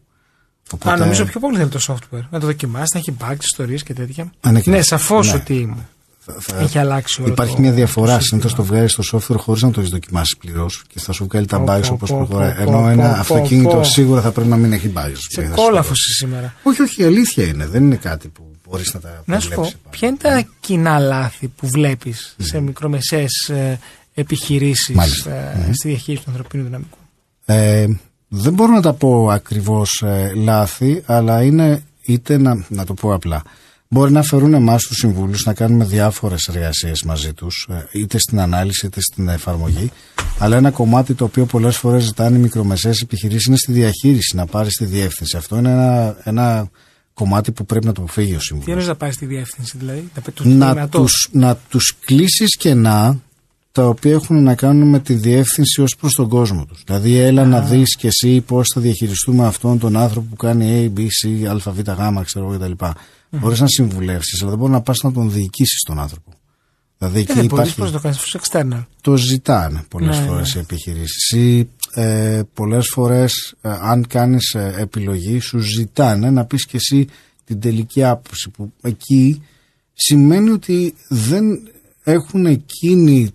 Α, νομίζω πιο πολύ θέλει το software. Να το δοκιμάσει, να έχει bugs, ιστορίες και τέτοια. Α, ναι, και- ναι, σαφώς ναι. ότι θα- θα- έχει αλλάξει όλο Υπάρχει το- μια διαφορά. το Συνήθως σύστημα. το βγάζει στο software χωρίς να το έχεις δοκιμάσει πλήρω και θα σου βγάλει τα Πω, bugs πω, όπως πω, προχωράει. πω, Ενώ πω, ένα πω, αυτοκίνητο πω. σίγουρα θα πρέπει να μην έχει bugs. Σε θα σου κόλαφο πω. σήμερα. Όχι, όχι, η αλήθεια είναι. Δεν είναι κάτι που μπορείς να τα Να σου πω, προβλέψεις ποια είναι τα κοινά λάθη που βλέπεις σε μικρομεσαίες επιχειρήσεις Μάλιστα. ε, στη διαχείριση του ανθρωπίνου δυναμικού; Ε, δεν μπορώ να τα πω ακριβώς ε, λάθη, αλλά είναι είτε να, να το πω απλά, Μπορεί να φέρουν εμάς τους συμβούλους να κάνουμε διάφορες εργασίες μαζί τους, είτε στην ανάλυση είτε στην εφαρμογή. Αλλά ένα κομμάτι το οποίο πολλές φορές ζητάνε οι μικρομεσαίες επιχειρήσεις είναι στη διαχείριση, να πάρει στη διεύθυνση. Αυτό είναι ένα, ένα κομμάτι που πρέπει να το αποφύγει ο Τι συμβούλο. εννοεί να πάει στη διεύθυνση, δηλαδή. Να, τους Να δυνατό. τους, να τους κλείσεις κενά τα οποία έχουν να κάνουν με τη διεύθυνση ως προς τον κόσμο τους. Δηλαδή έλα να δεις και εσύ πώς θα διαχειριστούμε αυτόν τον άνθρωπο που κάνει A, B, C, Α, Β, Γ, ξέρω εγώ κτλ. Μπορείς να συμβουλεύσεις, αλλά δεν μπορείς να πας να τον διοικήσεις τον άνθρωπο. Δηλαδή Ε, εκεί δεν μπορεί υπάρχει... πώ να το κάνεις αυτό external. Το ζητάνε πολλές Ναι, φορές ναι. οι επιχειρήσεις ή ε, πολλές φορές ε, αν κάνεις ε, επιλογή σου ζητάνε να πεις και εσύ την τελική άποψη που εκεί σημαίνει ότι δεν έχουν εκείνοι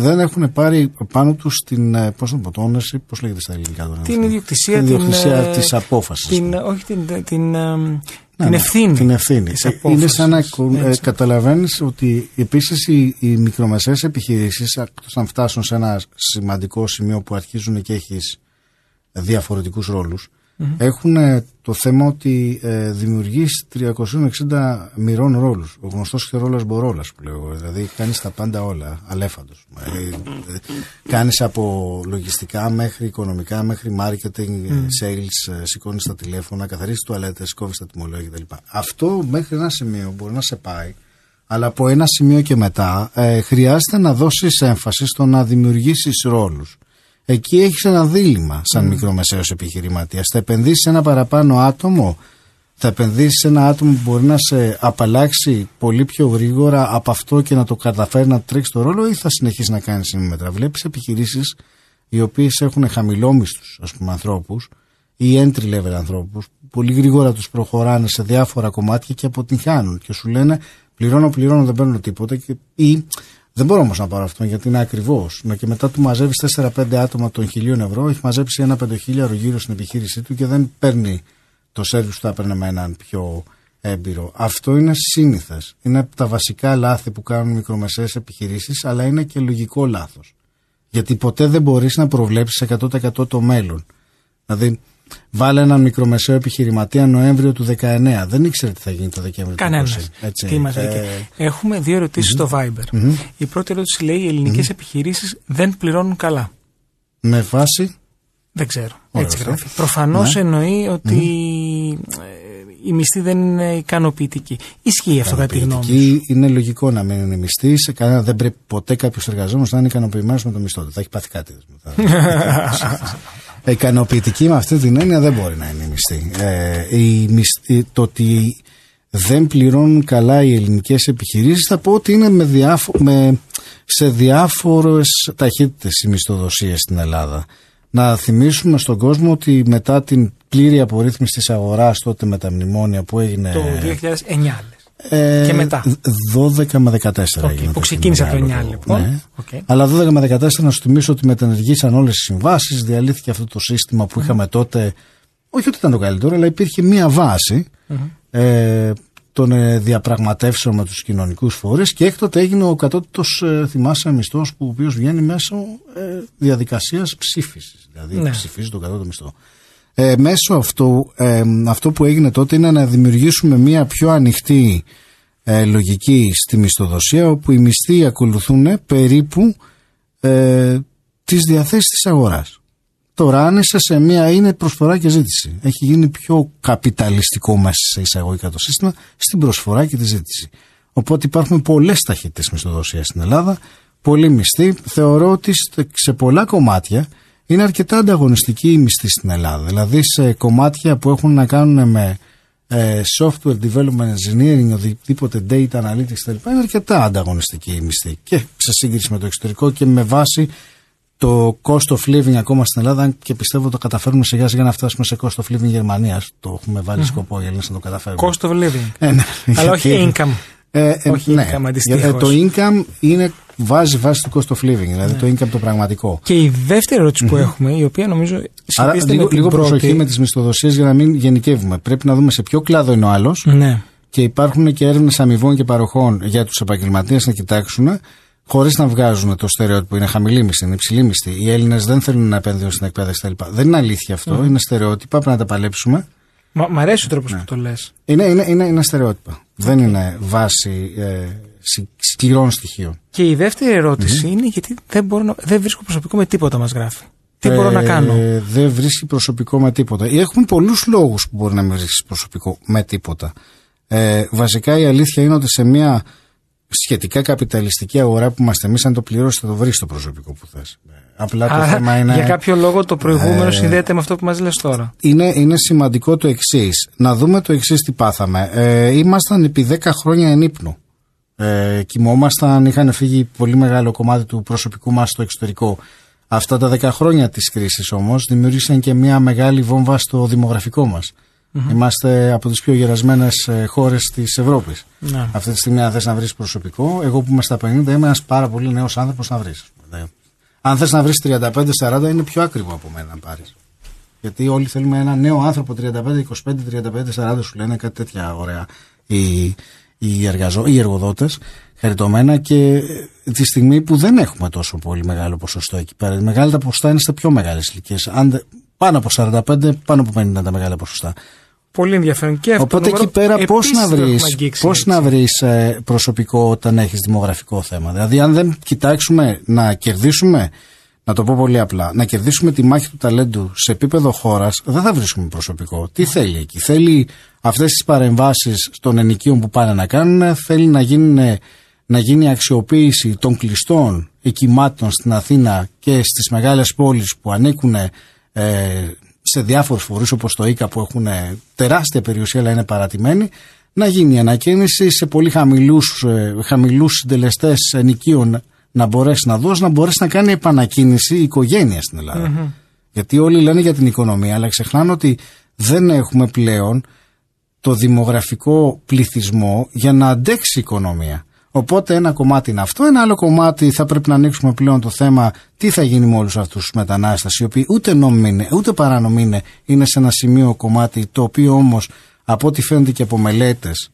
δεν έχουν πάρει πάνω τους την, ε, πώς να το πω, το ownership, πώς λέγεται στα ελληνικά τώρα. Την αυτό. ιδιοκτησία, την, ιδιοκτησία ε, της απόφασης. Την, όχι την, την, ε, Ναι, την ναι, ευθύνη. Την ευθύνη. της Ε, Είναι απόφασης. σαν να κο- ε, Έτσι. καταλαβαίνεις ότι επίσης οι, οι μικρομεσαίες επιχειρήσεις εκτός αν φτάσουν σε ένα σημαντικό σημείο που αρχίζουν και έχεις διαφορετικούς ρόλους, έχουν ε, το θέμα ότι ε, δημιουργείς 360 μοιρών ρόλους. Ο γνωστός χερόλας μπορόλας που λέω εγώ. Δηλαδή κάνεις τα πάντα όλα, αλέφαντος. Ε, ε, κάνεις από λογιστικά μέχρι οικονομικά, μέχρι marketing, ε, sales, ε, σηκώνεις τα τηλέφωνα, καθαρίζεις τουαλέτες, κόβεις τα τιμολόγια κτλ. Αυτό μέχρι ένα σημείο μπορεί να σε πάει αλλά από ένα σημείο και μετά ε, χρειάζεται να δώσεις έμφαση στο να δημιουργήσεις ρόλους. Εκεί έχεις ένα δίλημα σαν μικρομεσαίος επιχειρηματίας. Θα επενδύσεις σε ένα παραπάνω άτομο, θα επενδύσεις σε ένα άτομο που μπορεί να σε απαλλάξει πολύ πιο γρήγορα από αυτό και να το καταφέρει να τρέξει το ρόλο ή θα συνεχίσεις να κάνεις μέτρα. Βλέπεις επιχειρήσεις οι οποίες έχουν χαμηλόμισθους ας πούμε ανθρώπους ή entry level ανθρώπους που πολύ γρήγορα τους προχωράνε σε διάφορα κομμάτια και αποτυγχάνουν και σου λένε πληρώνω, πληρώνω, δεν παίρνω τίποτα και, ή δεν μπορώ όμως να πάρω αυτό γιατί είναι ακριβώς να και μετά του μαζεύεις 4-5 άτομα των χιλίων ευρώ έχει μαζέψει ένα πεντοχίλιαρο γύρω στην επιχείρησή του και δεν παίρνει το σέρβις που θα έπαιρνε με έναν πιο έμπειρο. Αυτό είναι σύνηθες. Είναι από τα βασικά λάθη που κάνουν μικρομεσαίες επιχειρήσεις αλλά είναι και λογικό λάθος. Γιατί ποτέ δεν μπορείς να προβλέψεις 100% το μέλλον. Δηλαδή, βάλε έναν μικρομεσαίο επιχειρηματία Νοέμβριο του 19. Δεν ήξερε τι θα γίνει το Δεκέμβριο του 20. Κανένα. Έτσι. Τι μας Ε, λέει. Έχουμε δύο ερωτήσεις στο Viber. Η πρώτη ερώτηση λέει: Οι ελληνικές επιχειρήσεις δεν πληρώνουν καλά. με βάση; Δεν ξέρω. Ωραία Έτσι αυτό. γράφει. Προφανώς Ναι. εννοεί ότι ε, η μισθή δεν είναι ικανοποιητική. Ισχύει αυτό κατά τη γνώμη σου. Εκεί είναι λογικό να μην είναι μισθή. Σε κανένα δεν πρέπει ποτέ κάποιος εργαζόμενος να είναι ικανοποιημένος με το μισθό του. Θα έχει πάθει κάτι. Θα- Ε, ικανοποιητική με αυτή την έννοια δεν μπορεί να είναι η μισθή. Ε, η μισθή- το ότι δεν πληρώνουν καλά οι ελληνικές επιχειρήσεις θα πω ότι είναι με διάφο- με, σε διάφορες ταχύτητες οι μισθοδοσίες στην Ελλάδα. Να θυμίσουμε στον κόσμο ότι μετά την πλήρη απορρύθμιση της αγοράς τότε με τα μνημόνια που έγινε Το 2009. Λες. ε, Και μετά. 12 με 14 Οκ, έγινε που το ξεκίνησε από το μεγάλο 9 το- λοιπόν. Ναι. Οκ. Αλλά 12 με 14 να σου θυμίσω ότι μετενεργήσαν όλες οι συμβάσεις, διαλύθηκε αυτό το σύστημα που είχαμε τότε. Όχι ότι ήταν το καλύτερο, αλλά υπήρχε μία βάση ε, των ε, διαπραγματεύσεων με τους κοινωνικούς φορείς και έκτοτε έγινε ο κατώτατος ε, θυμάσαι μισθός που ο οποίος βγαίνει μέσω ε, διαδικασίας ψήφισης. Δηλαδή Ναι. ψηφίζει τον κατώτατο μισθό. Ε, μέσω αυτού, ε, αυτό που έγινε τότε είναι να δημιουργήσουμε μια πιο ανοιχτή ε, λογική στη μισθοδοσία όπου οι μισθοί ακολουθούν περίπου ε, τις διαθέσεις της αγοράς. Τώρα άνεσε σε μια είναι προσφορά και ζήτηση. Έχει γίνει πιο καπιταλιστικό μέσα σε εισαγωγικά το σύστημα στην προσφορά και τη ζήτηση. Οπότε υπάρχουν πολλές ταχύτητες μισθοδοσίας στην Ελλάδα, πολλοί μισθοί. Θεωρώ ότι στε- σε πολλά κομμάτια είναι αρκετά ανταγωνιστική η μισθή στην Ελλάδα. Δηλαδή σε κομμάτια που έχουν να κάνουν με ε, software development engineering, οτιδήποτε data analytics κτλ. Είναι αρκετά ανταγωνιστική η μισθή και σε σύγκριση με το εξωτερικό και με βάση το cost of living ακόμα στην Ελλάδα αν και πιστεύω το καταφέρουμε σιγά σιγά να φτάσουμε σε cost of living Γερμανίας. Το έχουμε βάλει σκοπό οι Έλληνες να το καταφέρουμε. Cost of living. Ε, ναι. Αλλά όχι Γιατί- income. Ε, ε, Όχι ναι. income, αντιστοίχως. Ε, το income είναι βάζει βάση του cost of living, δηλαδή Ναι. το income το πραγματικό. Και η δεύτερη ερώτηση που έχουμε, η οποία νομίζω Άρα σχετίζεται λίγο, με την λίγο πρώτη. προσοχή με τις μισθοδοσίες για να μην γενικεύουμε. Πρέπει να δούμε σε ποιο κλάδο είναι ο άλλος Ναι. και υπάρχουν και έρευνες αμοιβών και παροχών για τους επαγγελματίες να κοιτάξουν, χωρίς να βγάζουν το στερεότυπο. Είναι χαμηλή μισθή, είναι υψηλή μισθή. Οι Έλληνες δεν θέλουν να επενδύουν στην εκπαίδευση κτλ. Δεν είναι αλήθεια αυτό. Ναι. Είναι στερεότυπα. Πρέπει να τα παλέψουμε. Μα, μ' αρέσει ο τρόπος Ναι. που το λες. Είναι, είναι, είναι, είναι στερεότυπα. Δεν είναι βάση ε, συ- σκληρών στοιχείων. Και η δεύτερη ερώτηση είναι γιατί δεν, μπορώ να, δεν βρίσκω προσωπικό με τίποτα μας γράφει. Τι μπορώ να Ε, κάνω; Δεν βρίσκει προσωπικό με τίποτα. Έχουμε πολλούς λόγους που μπορεί να μην βρίσκεις προσωπικό με τίποτα. Ε, βασικά η αλήθεια είναι ότι σε μια σχετικά καπιταλιστική αγορά που είμαστε εμείς, αν το πληρώσεις, θα το βρεις το προσωπικό που θες. Απλά το Άρα, θέμα είναι. για κάποιο λόγο το προηγούμενο Ε, συνδέεται με αυτό που μας λες τώρα. είναι, είναι σημαντικό το εξής. Να δούμε το εξής τι πάθαμε. Ε, ήμασταν επί 10 χρόνια εν ύπνο. Ε, κοιμόμασταν, είχαν φύγει πολύ μεγάλο κομμάτι του προσωπικού μας στο εξωτερικό. Αυτά τα 10 χρόνια της κρίσης όμως δημιούργησαν και μια μεγάλη βόμβα στο δημογραφικό μας. Είμαστε από τις πιο γερασμένες ε, χώρες της Ευρώπης. Ναι. Αυτή τη στιγμή, αν θες να βρεις προσωπικό, εγώ που είμαι στα 50, είμαι ένας πάρα πολύ νέος άνθρωπος να βρεις. Αν θες να βρεις 35-40, είναι πιο ακριβό από μένα να πάρεις. Γιατί όλοι θέλουμε ένα νέο άνθρωπο 35, 25, 35, 40 σου λένε κάτι τέτοια ωραία οι, οι, εργαζο, οι εργοδότες, χαριτωμένα και ε, τη στιγμή που δεν έχουμε τόσο πολύ μεγάλο ποσοστό εκεί πέρα. Οι μεγάλα τα ποσοστά είναι στα πιο μεγάλες ηλικίες. Πάνω από 45, πάνω από 50 είναι τα μεγάλα ποσοστά. Πολύ ενδιαφέρον και αυτό. Οπότε νούμερο εκεί πέρα πώς επίσης να το βρεις, έχουμε αγγίξει, πώς έτσι. να βρεις ε, προσωπικό όταν έχεις δημογραφικό θέμα; Δηλαδή αν δεν κοιτάξουμε να κερδίσουμε, να το πω πολύ απλά, να κερδίσουμε τη μάχη του ταλέντου σε επίπεδο χώρας, δεν θα βρίσκουμε προσωπικό. Τι θέλει εκεί; Θέλει αυτές τις παρεμβάσεις των ενοικίων που πάνε να κάνουν, θέλει να, γίνουν, να γίνει αξιοποίηση των κλειστών εκοιμάτων στην Αθήνα και στις μεγάλες πόλεις που ανήκουν ε, σε διάφορους φορείς όπως το ΙΚΑ που έχουν ε, τεράστια περιουσία αλλά είναι παρατημένοι να γίνει η ανακαίνιση σε πολύ χαμηλούς, ε, χαμηλούς συντελεστές ενοικίων να μπορέσει να δώσει, να μπορέσει να κάνει επανακίνηση η οικογένεια στην ελλαδα Γιατί όλοι λένε για την οικονομία αλλά ξεχνάνε ότι δεν έχουμε πλέον το δημογραφικό πληθυσμό για να αντέξει η οικονομία. Οπότε ένα κομμάτι είναι αυτό, ένα άλλο κομμάτι θα πρέπει να ανοίξουμε πλέον το θέμα τι θα γίνει με όλους αυτούς τους μετανάστες οι οποίοι ούτε νόμιμοι είναι, ούτε παράνομοι είναι, είναι σε ένα σημείο κομμάτι το οποίο όμως από ό,τι φαίνεται και από μελέτες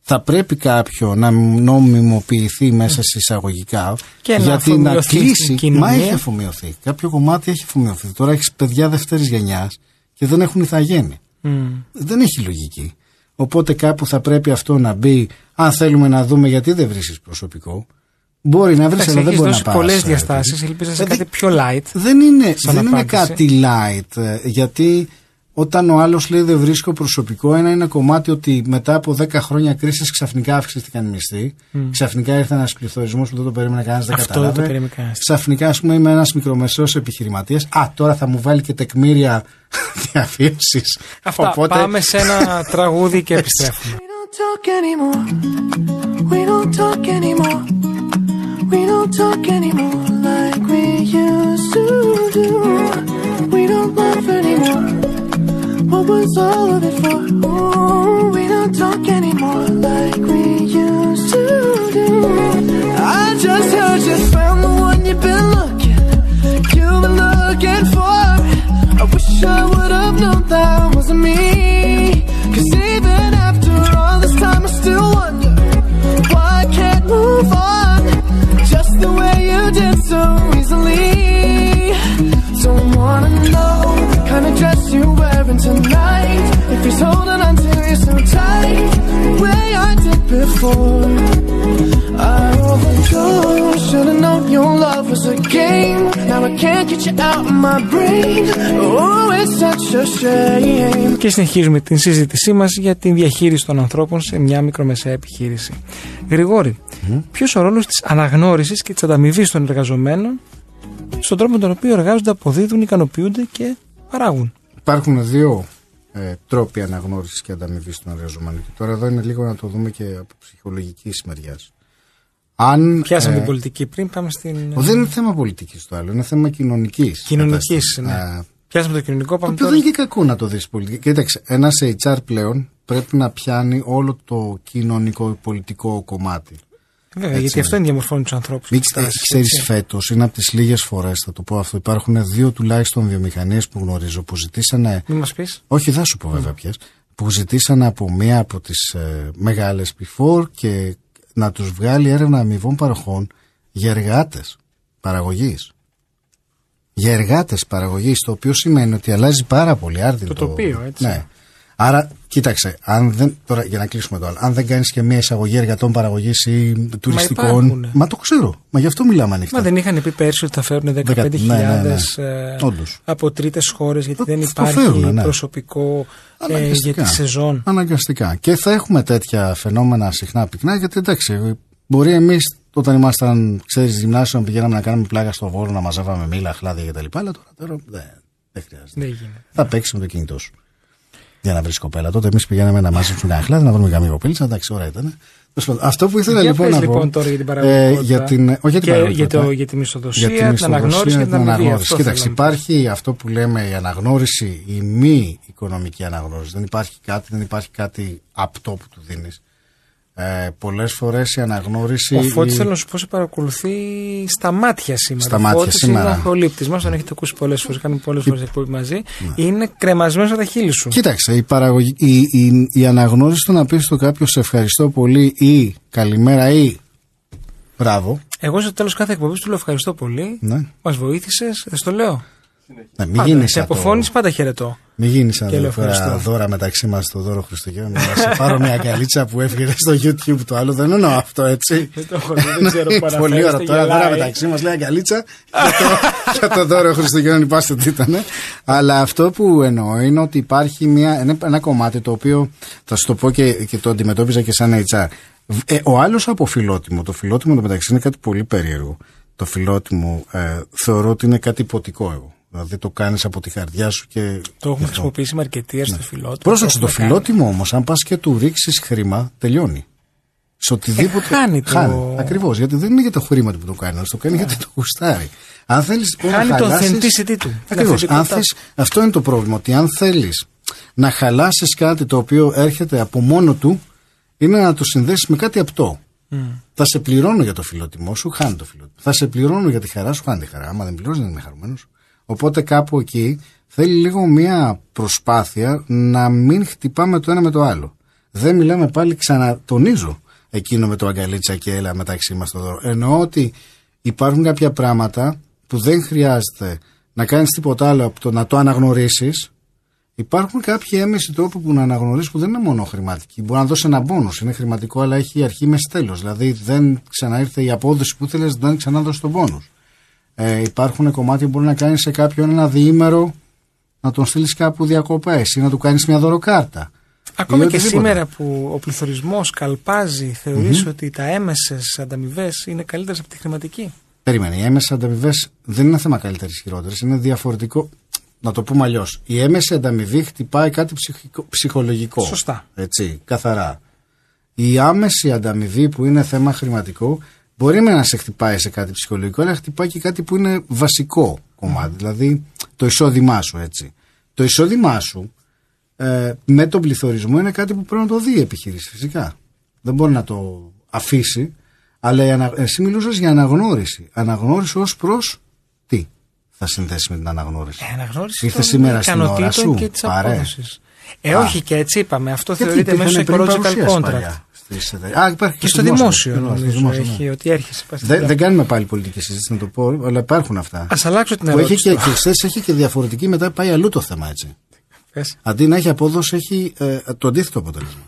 θα πρέπει κάποιο να νομιμοποιηθεί μέσα σε εισαγωγικά Και να γιατί να αφομοιωθεί στην κλείσει. Μα κοινωνία. έχει αφομοιωθεί. Κάποιο κομμάτι έχει αφομοιωθεί. Τώρα έχεις παιδιά δεύτερης γενιάς και δεν έχουν ηθαγένεια. Μμ. Δεν έχει λογική. Οπότε κάπου θα πρέπει αυτό να μπει. Αν θέλουμε να δούμε γιατί δεν βρίσκεις προσωπικό, μπορεί να βρεις, Εντάξει, αλλά δεν έχεις μπορεί να δώσει πας, πολλέ ε, διαστάσεις. παιδί. Ελπίζα σε Ε, κάτι δεν- πιο light. Δεν είναι, Σαν δεν είναι απάντηση. κάτι light, ε, γιατί όταν ο άλλος λέει δεν βρίσκω προσωπικό, ένα είναι κομμάτι ότι μετά από 10 χρόνια κρίσης ξαφνικά αύξηθηκαν οι μισθοί. Ξαφνικά ήρθε ένας πληθωρισμός που δεν το περίμενε κανένας, δεν Αυτό δεν κατάλαβε. το περίμενε κανένας. Ξαφνικά, ας πούμε, είμαι ένας μικρομεσαίος επιχειρηματίας. Α, τώρα θα μου βάλει και τεκμήρια διαβίωσης. Αυτά. Πάμε σε ένα τραγούδι και επιστρέφουμε. Talk anymore. We don't talk anymore. We don't talk anymore like we used to do. We don't laugh anymore. What was all of it for? Ooh, we don't talk anymore like we used to do. I just heard you found the one you've been looking. You've been looking for. I wish I would have known that wasn't me. Cause even still wonder why I can't move on. Just the way you did so easily. Don't wanna know the kind of dress you're wearing tonight. If he's holding on to you so tight, the way I did before. I overdosed. Should've known your love was a game. Now I can't get you out of my brain. Oh, it's such a shame. Και συνεχίζουμε την συζήτησή μας για την διαχείριση των ανθρώπων σε μια μικρομεσαία επιχείρηση. Γρηγόρη, ποιος ο ρόλος της αναγνώρισης και της ανταμοιβής των εργαζομένων στον τρόπο με τον οποίο εργάζονται, αποδίδουν, ικανοποιούνται και παράγουν; Υπάρχουν δύο ε, τρόποι αναγνώρισης και ανταμοιβής των εργαζομένων. Και τώρα εδώ είναι λίγο να το δούμε και από ψυχολογικής μεριάς. Αν. Πιάσαμε ε, την πολιτική πριν, πάμε στην. ο, δεν είναι θέμα πολιτικής το άλλο, είναι θέμα κοινωνικής. Κοινωνικής, ναι. Πιάσαμε το κοινωνικό, Το πάμε οποίο τώρα. δεν είναι και κακό να το δεις πολιτική. Κοίταξε, ένας HR πλέον πρέπει να πιάνει όλο το κοινωνικό πολιτικό κομμάτι. Βέβαια, γιατί αυτό είναι διαμορφώνει τους ανθρώπους. Μην ξέρεις, φέτος είναι από τις λίγες φορές, θα το πω αυτό. Υπάρχουν δύο τουλάχιστον βιομηχανίες που γνωρίζω που ζητήσανε. Μην μας πεις. Όχι, θα σου πω βέβαια ποιες. Που ζητήσανε από μία από τις ε, μεγάλες before και να τους βγάλει έρευνα αμοιβών παροχών για εργάτες παραγωγής. Για εργάτες παραγωγής, το οποίο σημαίνει ότι αλλάζει πάρα πολύ άρδιν Το τοπίο, έτσι. Ναι. Άρα, κοίταξε, αν δεν, τώρα για να κλείσουμε το άλλο, αν δεν κάνεις και μια εισαγωγή εργατών παραγωγής ή τουριστικών. υπάρχουνε. Μα το ξέρω. Μα γι' αυτό μιλάμε ανοιχτά. Μα δεν είχαν πει πέρσι ότι θα φέρουν 15.000 Δεκα- ναι, ναι, ναι. ε, Όντως. από τρίτες χώρες γιατί Το- δεν το υπάρχει φέρουνε, ναι. προσωπικό ε, για Αναγκαστικά. τη σεζόν. Αναγκαστικά. Και θα έχουμε τέτοια φαινόμενα συχνά πυκνά, γιατί εντάξει, μπορεί εμείς όταν ήμασταν, ξέρεις, γυμνάσιο να πηγαίναμε να κάνουμε πλάκα στο βόλο, να μαζεύαμε μήλα, χλάδια κτλ. Αλλά τώρα, τώρα δεν, δεν χρειάζεται. Δεν γίνεται. Θα παίξει με το κινητό σου. Για να βρεις κοπέλα. Τότε εμείς πηγαίναμε να μάζεψουμε κανένα χλάδι, να βρούμε καμία κοπέλα. Εντάξει, ωραία ήταν. Τέλος πάντων, Αυτό που ήθελα Για λοιπόν πες να πω. λοιπόν τώρα για την παραγωγικότητα. ε, για την, όχι για την και παραγωγικότητα. για, το, για τη μισθοδοσία, Για την την αναγνώριση και την αμοιβή. αναγνώριση. Αυτό Κοίταξε, θέλω να υπάρχει αυτό που λέμε η αναγνώριση, η μη οικονομική αναγνώριση. Δεν υπάρχει κάτι, δεν υπάρχει κάτι απτό που του δίνεις. Ε, Πολλές φορές η αναγνώριση. Ο Φώτης η- θέλω να σου πω σε παρακολουθεί στα μάτια σήμερα. Στα Ο μάτια Φώτης σήμερα. είναι ο προλήπτης μας, τον έχετε ακούσει πολλές φορές, κάνουμε πολλές φορές εκπομπή μαζί. Είναι κρεμασμένος από τα χείλη σου. Κοίταξε, η, παραγωγή, η, η, η αναγνώριση του να πεις στο κάποιο σε ευχαριστώ πολύ ή καλημέρα ή μπράβο. Εγώ στο τέλος κάθε εκπομπής του λέω ευχαριστώ πολύ. Ναι. Μας βοήθησες, δεν στο λέω. Ναι, μην Πάντα. γίνει Σε σαν το- αποφώνηση πάντα χαιρετώ. Μην γίνεις σαν Και λέω εδώ πέρα ευχαριστώ. δώρα μεταξύ μας το δώρο Χριστουγέννων. Να σε πάρω μια αγκαλίτσα που έφυγε στο YouTube το άλλο. Δεν εννοώ αυτό έτσι. Δεν το έχω δει, δεν ξέρω που Πολύ αναφέρεστε, ωραία. Τώρα δώρα γελάει. μεταξύ μας λέει αγκαλίτσα. για, το, για το δώρο Χριστουγέννων υπάστε τι ήταν. Αλλά αυτό που εννοώ είναι ότι υπάρχει μια, ένα, ένα κομμάτι το οποίο θα σου το πω και, και το αντιμετώπιζα και σαν HR. Ε, ο άλλος από φιλότιμο, το φιλότιμο το μεταξύ είναι κάτι πολύ περίεργο. Το φιλότιμο ε, θεωρώ ότι είναι κάτι υποτικό εγώ. Δηλαδή το κάνεις από τη χαρδιά σου και. Το έχουμε χρησιμοποιήσει με αρκετή στο φιλότιμο. Πρόσεξε, το έχουμε κάνει. φιλότιμο όμως, αν πας και του ρίξεις χρήμα, τελειώνει. Σε οτιδήποτε. Ε, χάνει το- Ακριβώς. Γιατί δεν είναι για το χρήμα που το κάνει, το κάνει γιατί το γουστάρει. Αν θέλεις λοιπόν Χάνει να το χαλάσεις- authenticity του. Ακριβώς. Την Αν αυθεντικότητά θες, αυτό είναι το πρόβλημα. Ότι αν θέλεις να χαλάσεις κάτι το οποίο έρχεται από μόνο του, είναι να το συνδέσεις με κάτι απτό. Θα σε πληρώνω για το φιλότιμό σου, χάνει το φιλότιμο. Θα σε πληρώνω για τη χαρά σου, χάνει τη χαρά. Άμα δεν πληρώνεις, δεν είμαι χαρούμενος. Οπότε κάπου εκεί θέλει λίγο μια προσπάθεια να μην χτυπάμε το ένα με το άλλο. Δεν μιλάμε πάλι, ξανατονίζω εκείνο με το αγκαλίτσα και έλα μεταξύ μας το δώρο. Εννοώ ότι υπάρχουν κάποια πράγματα που δεν χρειάζεται να κάνεις τίποτα άλλο από το να το αναγνωρίσεις. Υπάρχουν κάποιοι έμεση τρόποι που να αναγνωρίσεις που δεν είναι μόνο χρηματικοί. Μπορεί να δώσεις ένα πόνο, είναι χρηματικό, αλλά έχει αρχή μες τέλος. Δηλαδή δεν ξαναήρθε η απόδοση που ήθελε, δεν ξανά δώσει τον πόνο. Ε, υπάρχουν κομμάτια που μπορεί να κάνει σε κάποιον ένα διήμερο να τον στείλεις κάπου διακοπές ή να του κάνεις μια δωροκάρτα. Ακόμα Ή και οτιδήποτε. σήμερα που ο πληθωρισμός καλπάζει, θεωρείς ότι τα έμεσες ανταμοιβές είναι καλύτερες από τη χρηματική; Περίμενε, οι έμεσες ανταμοιβές δεν είναι θέμα καλύτερης χειρότερης, είναι διαφορετικό. Να το πούμε αλλιώς. Η έμεση ανταμοιβή χτυπάει κάτι ψυχικό- ψυχολογικό. Σωστά. Έτσι, καθαρά. Η άμεση ανταμοιβή που είναι θέμα χρηματικό μπορεί με να σε χτυπάει σε κάτι ψυχολογικό, αλλά χτυπάει και κάτι που είναι βασικό κομμάτι. Δηλαδή το εισόδημά σου, έτσι. Το εισόδημά σου ε, με τον πληθωρισμό είναι κάτι που πρέπει να το δει η επιχείρηση, φυσικά. Δεν μπορεί να το αφήσει. Αλλά η ανα... εσύ μιλούσες για αναγνώριση. Αναγνώριση ως προς τι θα συνδέσει με την αναγνώριση. Ε, αναγνώριση Ήρθες των σήμερα στην ώρα ικανοτήτων σου. και της Παρέ. απόδοσης. Ε, Α. όχι και έτσι είπαμε. Αυτό Γιατί θεωρείται μέσω υπήρχαν πριν ecological παρουσίαση contract. παλιά στις εταιρείες. Α, υπάρχει Και στο δημόσιο, Ακριβώς, στο νομίζω δημόσιο, ναι. έχει ότι έρχεσαι. πας στην Δεν, τράπεζα. δεν κάνουμε πάλι πολιτική συζήτηση να το πω, αλλά υπάρχουν αυτά. Α αλλάξω την Που έχει ερώτηση. και, τώρα. και χθες έχει και διαφορετική, μετά πάει αλλού το θέμα έτσι. Πες. Αντί να έχει απόδοση, έχει ε, το αντίθετο αποτέλεσμα.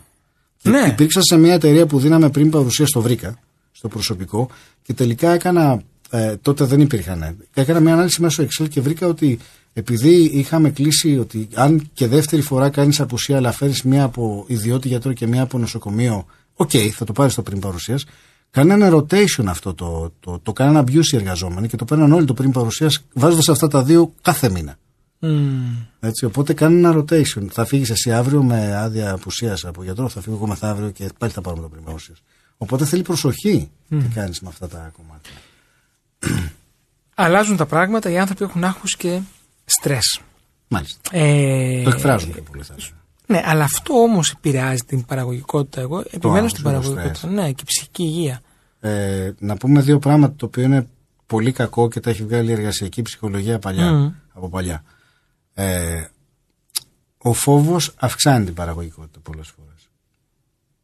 Και Ναι. Υπήρξα σε μια εταιρεία που δίναμε πριμ παρουσίας στο Βρήκα, στο προσωπικό, και τελικά έκανα. Ε, τότε δεν υπήρχαν. Έκανα μια ανάλυση μέσω Excel και βρήκα ότι επειδή είχαμε κλείσει ότι αν και δεύτερη φορά κάνεις απουσία, αλλά φέρεις μία από ιδιώτη γιατρό και μία από νοσοκομείο, οκ, θα το πάρεις το πριμ παρουσίας. Κάνανε rotation αυτό το. Το, το κάνανε abuse οι εργαζόμενοι και το παίρναν όλοι το πριμ παρουσίας, βάζοντας αυτά τα δύο κάθε μήνα. Μμμ. Έτσι, οπότε κάνει ένα rotation. Θα φύγεις εσύ αύριο με άδεια απουσίας από γιατρό, θα φύγω εγώ μεθαύριο και πάλι θα πάρουμε το πριν παρουσίας. Οπότε θέλει προσοχή τι κάνεις με αυτά τα κομμάτια. Αλλάζουν τα πράγματα, οι άνθρωποι έχουν άγχος και στρε. Μάλιστα. Ε, Το εκφράζουν και πολύ θα έλεγα. Ναι, αλλά αυτό όμως επηρεάζει την παραγωγικότητα. Εγώ επιμένω άγχος στην και το παραγωγικότητα. στρες. Ναι, και η ψυχική υγεία. Ε, να πούμε δύο πράγματα το οποίο είναι πολύ κακό και τα έχει βγάλει η εργασιακή ψυχολογία παλιά, Μμμ. από παλιά. Ε, ο φόβος αυξάνει την παραγωγικότητα πολλές φορές.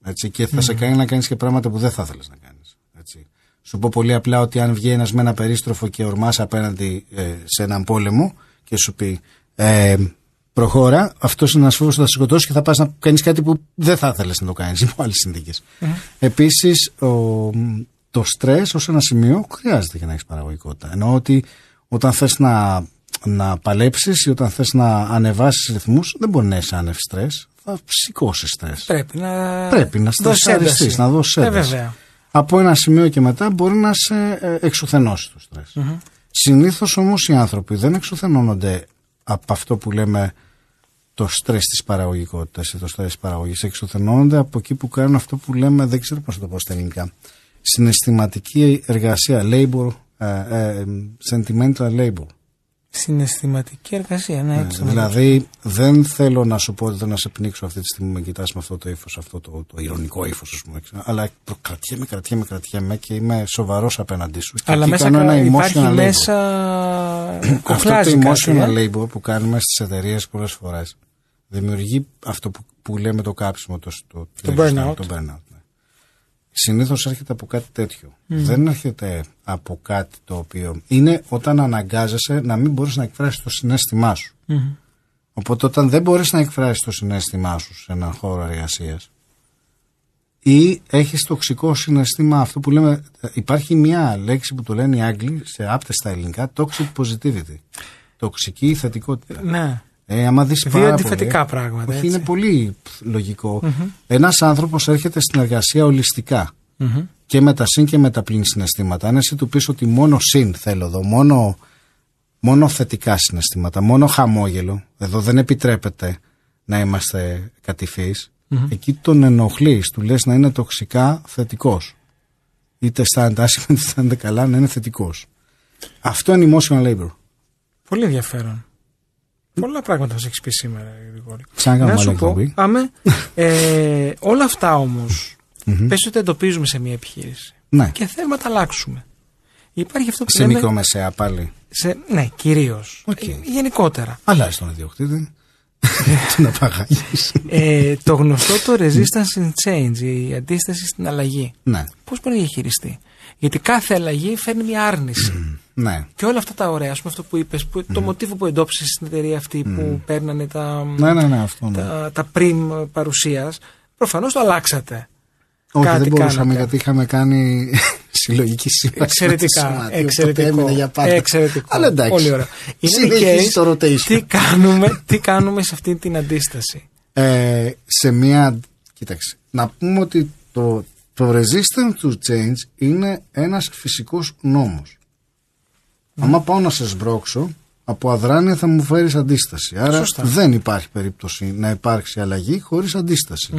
Έτσι, και θα σε κάνει να κάνεις και πράγματα που δεν θα ήθελες να κάνεις. Έτσι. Σου πω πολύ απλά ότι αν βγει ένας με ένα περίστροφο και ορμάς απέναντι ε, σε έναν πόλεμο και σου πει ε, Προχώρα, αυτός είναι ένας φόβος που θα σε σκοτώσει και θα πας να κάνεις κάτι που δεν θα ήθελες να το κάνεις υπό άλλες συνθήκες. Επίσης, το στρες ως ένα σημείο χρειάζεται για να έχεις παραγωγικότητα. Εννοώ ότι όταν θες να, να παλέψεις ή όταν θες να ανεβάσεις ρυθμούς, δεν μπορεί να έχει άνευ στρες. Θα σηκώσεις στρες. Πρέπει να, Πρέπει να δώσεις στρεσαριστείς, ένταση. να δώσεις Ε, ένταση. βέβαια. Από ένα σημείο και μετά μπορεί να σε ε, εξουθενώσει το στρες. Συνήθως όμως οι άνθρωποι δεν εξουθενώνονται από αυτό που λέμε το στρες της παραγωγικότητας ή το στρες της παραγωγής. Εξουθενώνονται από εκεί που κάνουν αυτό που λέμε, δεν ξέρω πώς να το πω στα ελληνικά, συναισθηματική εργασία, labor, ε, ε, sentimental labor. Συναισθηματική εργασία, ναι, έτσι. να Δηλαδή, δεν θέλω να σου πω ότι δεν να σε πνίξω αυτή τη στιγμή με κοιτάς με αυτό το ύφος, αυτό το, το ηρωνικό ύφος, ας πούμε. Αλλά κρατιέμαι, κρατιέμαι, κρατιέμαι και είμαι σοβαρός απέναντί σου. Και Αλλά εκεί μέσα κάνω κα- ένα υπάρχει emotional labor. μέσα. Αυτό κοχλάζει το κάτι, emotional ε; labor που κάνουμε στις εταιρείες πολλές φορές δημιουργεί αυτό που, που λέμε το κάψιμο, το, το, Το το burnout. Το burnout ναι. Συνήθως έρχεται από κάτι τέτοιο. Δεν έρχεται από κάτι το οποίο. Είναι όταν αναγκάζεσαι να μην μπορείς να εκφράσεις το συνέστημά σου. Μμμ. Οπότε όταν δεν μπορείς να εκφράσεις το συνέστημά σου σε έναν χώρο εργασίας ή έχεις τοξικό συναισθήμα, αυτό που λέμε, υπάρχει μια λέξη που το λένε οι Άγγλοι σε άπτεστα ελληνικά, toxic positivity. Τοξική θετικότητα. Ναι. Ε, άμα δεις Δύο πάρα αντιφατικά πολύ, πράγματα, Όχι, έτσι. είναι πολύ πφ, λογικό. Ένας άνθρωπος έρχεται στην εργασία ολιστικά Μμμ. και με τα συν και με τα πλήν συναισθήματα. Αν εσύ του πεις ότι μόνο συν θέλω εδώ, μόνο, μόνο θετικά συναισθήματα, μόνο χαμόγελο, εδώ δεν επιτρέπεται να είμαστε κατηφείς, εκεί τον ενοχλείς, του λες να είναι τοξικά θετικός. Είτε αισθάνεται άσχημα, είτε αισθάνεται καλά, να είναι θετικός. Αυτό είναι emotional labor. Πολύ ενδιαφέρον. Πολλά πράγματα μας έχεις πει σήμερα, Γρηγόρη. Ξανακάνουμε Να σου άλλη πω, εκπομπή. άμε, ε, όλα αυτά όμως, πες ότι τα εντοπίζουμε σε μια επιχείρηση Ναι, και θέλουμε να τα αλλάξουμε. Υπάρχει αυτό που σε λέμε... μικρομεσαία πάλι. Σε, ναι, κυρίως. Οκ. Ε, γενικότερα. Αλλάζει τον ιδιοκτήτη. Τι να παγάγεις. Ε, το γνωστό το resistance in change, η αντίσταση στην αλλαγή. Ναι, Πώς μπορεί να διαχειριστεί; Γιατί κάθε αλλαγή φέρνει μια άρνηση. ναι. Και όλα αυτά τα ωραία, ας πούμε αυτό που είπες, που, το μοτίβο που εντόπισες στην εταιρεία αυτή που παίρνανε τα, Ναι, ναι, ναι, αυτό. Ναι. τα, τα πριμ παρουσίας, προφανώς το αλλάξατε. Όχι, κάτι δεν μπορούσαμε κάνατε. γιατί είχαμε κάνει συλλογική σύμβαση. Εξαιρετικά, με το σωματείο, εξαιρετικό, οπότε έμεινε για πάντα. εξαιρετικό. Αλλά εντάξει. Πολύ ωραία. Είναι Συνεχίζει case, το rotation. τι κάνουμε, τι κάνουμε σε αυτή την αντίσταση; Ε, σε μία. Κοίταξε. Να πούμε ότι το, το resistance to change είναι ένας φυσικός νόμος. Άμα πάω να σε σμπρώξω, από αδράνεια θα μου φέρεις αντίσταση. Άρα Σωστά. δεν υπάρχει περίπτωση να υπάρξει αλλαγή χωρίς αντίσταση.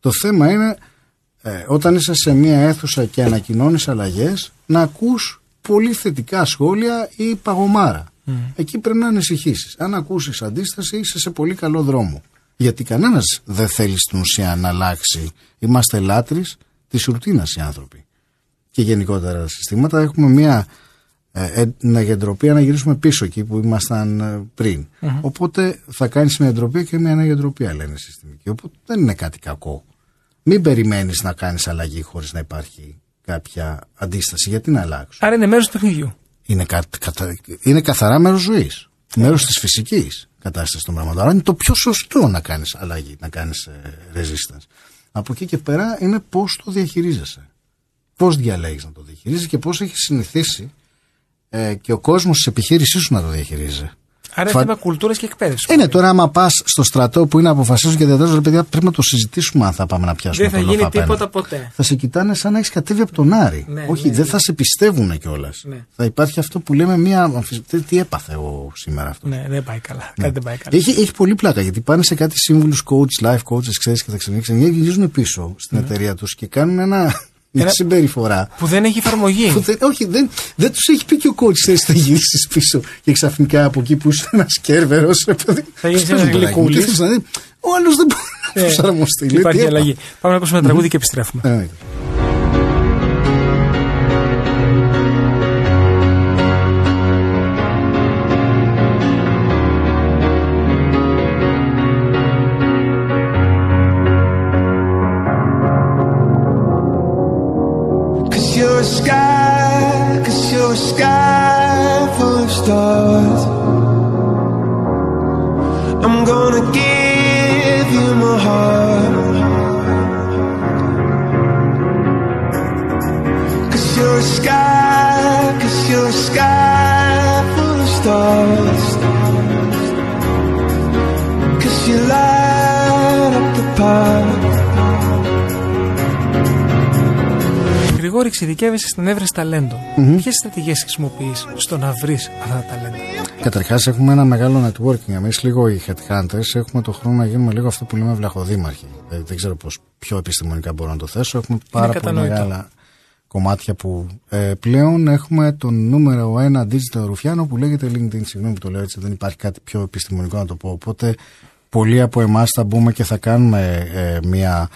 Το θέμα είναι ε, όταν είσαι σε μία αίθουσα και ανακοινώνεις αλλαγές να ακούς πολύ θετικά σχόλια ή παγωμάρα. Εκεί πρέπει να ανησυχήσεις. Αν ακούσεις αντίσταση είσαι σε πολύ καλό δρόμο. Γιατί κανένας δεν θέλει στην ουσία να αλλάξει. Είμαστε λάτρεις της ρουτίνας οι άνθρωποι. Και γενικότερα τα συστήματα έχουμε μία ε, ε, αναγεντροπία να γυρίσουμε πίσω εκεί που ήμασταν ε, πριν. Οπότε θα κάνεις μια εντροπία και μια αναγεντροπία λένε συστημική. Οπότε δεν είναι κάτι κακό. Μην περιμένεις να κάνεις αλλαγή χωρίς να υπάρχει κάποια αντίσταση. Γιατί να αλλάξω; Άρα είναι μέρος του παιχνιδιού. Είναι, κα, κατα- είναι καθαρά μέρος ζωής. Μέρος της φυσικής κατάστασης των πραγμάτων. Άρα είναι το πιο σωστό να κάνεις αλλαγή, να κάνεις ε, resistance. Από εκεί και πέρα είναι πώς το διαχειρίζεσαι. Πώς διαλέγεις να το διαχειρίζεσαι και πώς έχεις συνηθίσει ε, και ο κόσμος της επιχείρησής σου να το διαχειρίζεσαι. Άρα Φα- είναι θέμα κουλτούρας και εκπαίδευσης. Είναι τώρα, άμα πας στο στρατό που είναι αποφασίζουν και διαδράζουν, ρε παιδιά, πρέπει να το συζητήσουμε αν θα πάμε να πιάσουμε Δεν θα το γίνει λόφο τίποτα απέναντι. ποτέ. Θα σε κοιτάνε σαν να έχεις κατέβει από τον Άρη. Ναι, Όχι, ναι, δεν ναι. θα σε πιστεύουν κιόλας. Ναι. Θα υπάρχει αυτό που λέμε μία αμφισβήτηση. Τι, τι έπαθε ο σήμερα αυτός; Ναι, δεν πάει καλά. Κάτι δεν πάει καλά. Έχει, έχει πολύ πλάκα γιατί πάνε σε κάτι σύμβουλους coach, life coaches, ξέρεις και τα ξενύχια, γυρίζουν πίσω στην εταιρεία τους και κάνουν ένα, μια Ναι. Ένα- συμπεριφορά. Που δεν έχει εφαρμογή. Που δεν, όχι, δεν, δεν τους έχει πει και ο coach θες να γυρίσεις πίσω και ξαφνικά από εκεί που είσαι ένας κέρβερος. Θα γίνεις ένας γλυκούλης. Ο άλλος δεν μπορεί να Ε, προσαρμοστεί. Λέει, Υπάρχει τι αλλαγή. Πάμε να ακούσουμε ένα τραγούδι και επιστρέφουμε. Εξειδικεύεσαι στην έβρεση ταλέντο. Ποιες στρατηγίες χρησιμοποιείς στο να βρεις αυτά τα ταλέντα; Καταρχάς, έχουμε ένα μεγάλο networking. Εμείς, λίγο οι headhunters, έχουμε το χρόνο να γίνουμε λίγο αυτό που λέμε βλαχοδήμαρχοι. Δεν, δεν ξέρω πώς, πιο επιστημονικά μπορώ να το θέσω. Έχουμε πάρα πολύ κατανοητό. μεγάλα κομμάτια που ε, πλέον έχουμε τον νούμερο ένα digital ρουφιάνο που λέγεται LinkedIn. Συγγνώμη που το λέω έτσι, δεν υπάρχει κάτι πιο επιστημονικό να το πω. Οπότε, πολλοί από εμάς θα μπούμε και θα κάνουμε ε, μια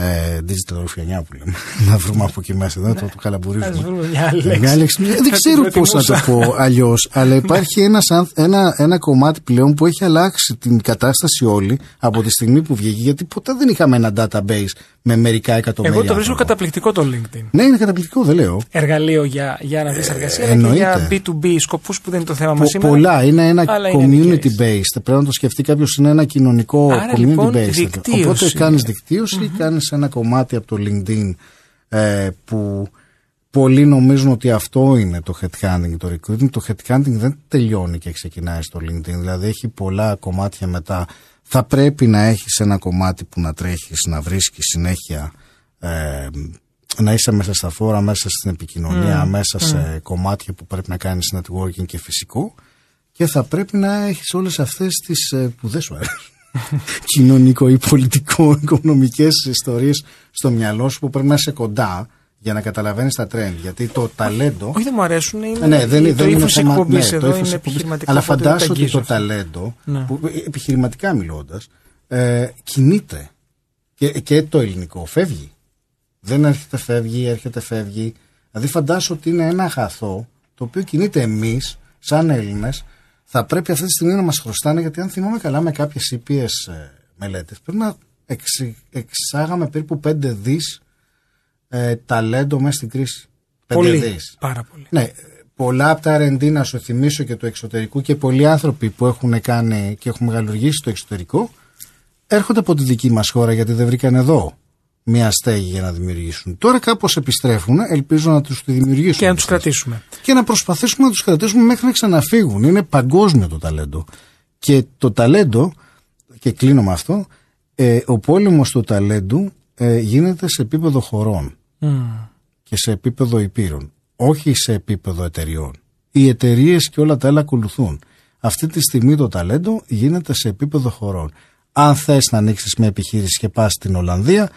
ε, digital ρουφιανιά που λέμε. να βρούμε από εκεί μέσα. Δεν το, το Ας καλαμπουρίζουμε. βρούμε μια άλλη λέξη. Μια λέξη. Δεν Θα ξέρω την πώς να το προτιμούσα. πω αλλιώς. αλλά υπάρχει ένας, ανθ- ένα, ένα κομμάτι πλέον που έχει αλλάξει την κατάσταση όλη από τη στιγμή που βγήκε. Γιατί ποτέ δεν είχαμε ένα database με μερικά εκατομμύρια. Εγώ το βρίσκω άνθρωπων. καταπληκτικό το LinkedIn. Ναι, είναι καταπληκτικό, δεν λέω. Εργαλείο για, για να βρει εργασία αλλά και εννοείται. για B2B σκοπούς που δεν είναι το θέμα μας Πο- σήμερα. πολλά. Είναι ένα αλλά είναι community ειδικές. based. Πρέπει να το σκεφτεί κάποιος. Είναι ένα κοινωνικό Άρα, community λοιπόν, based. δικτύωση. Οπότε κάνεις δικτύωση ή κάνεις ένα κομμάτι από το LinkedIn ε, που πολλοί νομίζουν ότι αυτό είναι το headhunting, το recruiting. Το headhunting δεν τελειώνει και ξεκινάει στο LinkedIn. Δηλαδή έχει πολλά κομμάτια μετά. Θα πρέπει να έχεις ένα κομμάτι που να τρέχεις, να βρίσκεις συνέχεια ε, να είσαι μέσα στα φόρα, μέσα στην επικοινωνία, μέσα σε κομμάτια που πρέπει να κάνεις networking και φυσικό και θα πρέπει να έχεις όλες αυτές τις ε, που δεν σου αρέσουν κοινωνικό ή πολιτικό οικονομικές ιστορίες στο μυαλό σου που πρέπει να είσαι κοντά για να καταλαβαίνεις τα trend γιατί το ταλέντο Όχι, δεν μου αρέσουν. Είναι ναι, δεν, το δεν είναι ύφος θέμα- εκπομπής ναι, το εδώ ύφος είναι εκπομπής. επιχειρηματικό. Αλλά οπότε δεν φαντάσου ότι αγγίζω το αυτό. ταλέντο, Ναι. που, επιχειρηματικά μιλώντας, ε, κινείται. Και, και το ελληνικό φεύγει. Δεν έρχεται, φεύγει, έρχεται, φεύγει. Δηλαδή φαντάσου ότι είναι ένα αγαθό το οποίο κινείται εμείς, σαν Έλληνες, θα πρέπει αυτή τη στιγμή να μας χρωστάνε, γιατί αν θυμάμαι καλά με κάποιες ήπιες μελέτες, πρέπει να εξ- εξάγαμε περίπου 5 δις ε, ταλέντο μέσα στην κρίση. 5 Πολύ. δις. Πάρα πολύ. Ναι, πολλά από τα R&D να σου θυμίσω και του εξωτερικού και πολλοί άνθρωποι που έχουν κάνει και έχουν μεγαλουργήσει στο εξωτερικό έρχονται από τη δική μας χώρα γιατί δεν βρήκαν εδώ μια στέγη για να δημιουργήσουν. Τώρα κάπως επιστρέφουν, ελπίζω να τους τη δημιουργήσουν. Και να τους κρατήσουμε. Και να προσπαθήσουμε να τους κρατήσουμε μέχρι να ξαναφύγουν. Είναι παγκόσμιο το ταλέντο. Και το ταλέντο, και κλείνω με αυτό, ε, ο πόλεμος του ταλέντου ε, γίνεται σε επίπεδο χωρών και σε επίπεδο υπήρων, όχι σε επίπεδο εταιριών. Οι εταιρείες και όλα τα άλλα ακολουθούν. Αυτή τη στιγμή το ταλέντο γίνεται σε επίπεδο χωρών. Αν θες να ανοίξεις μια επιχείρηση και πας στην Ολλανδία,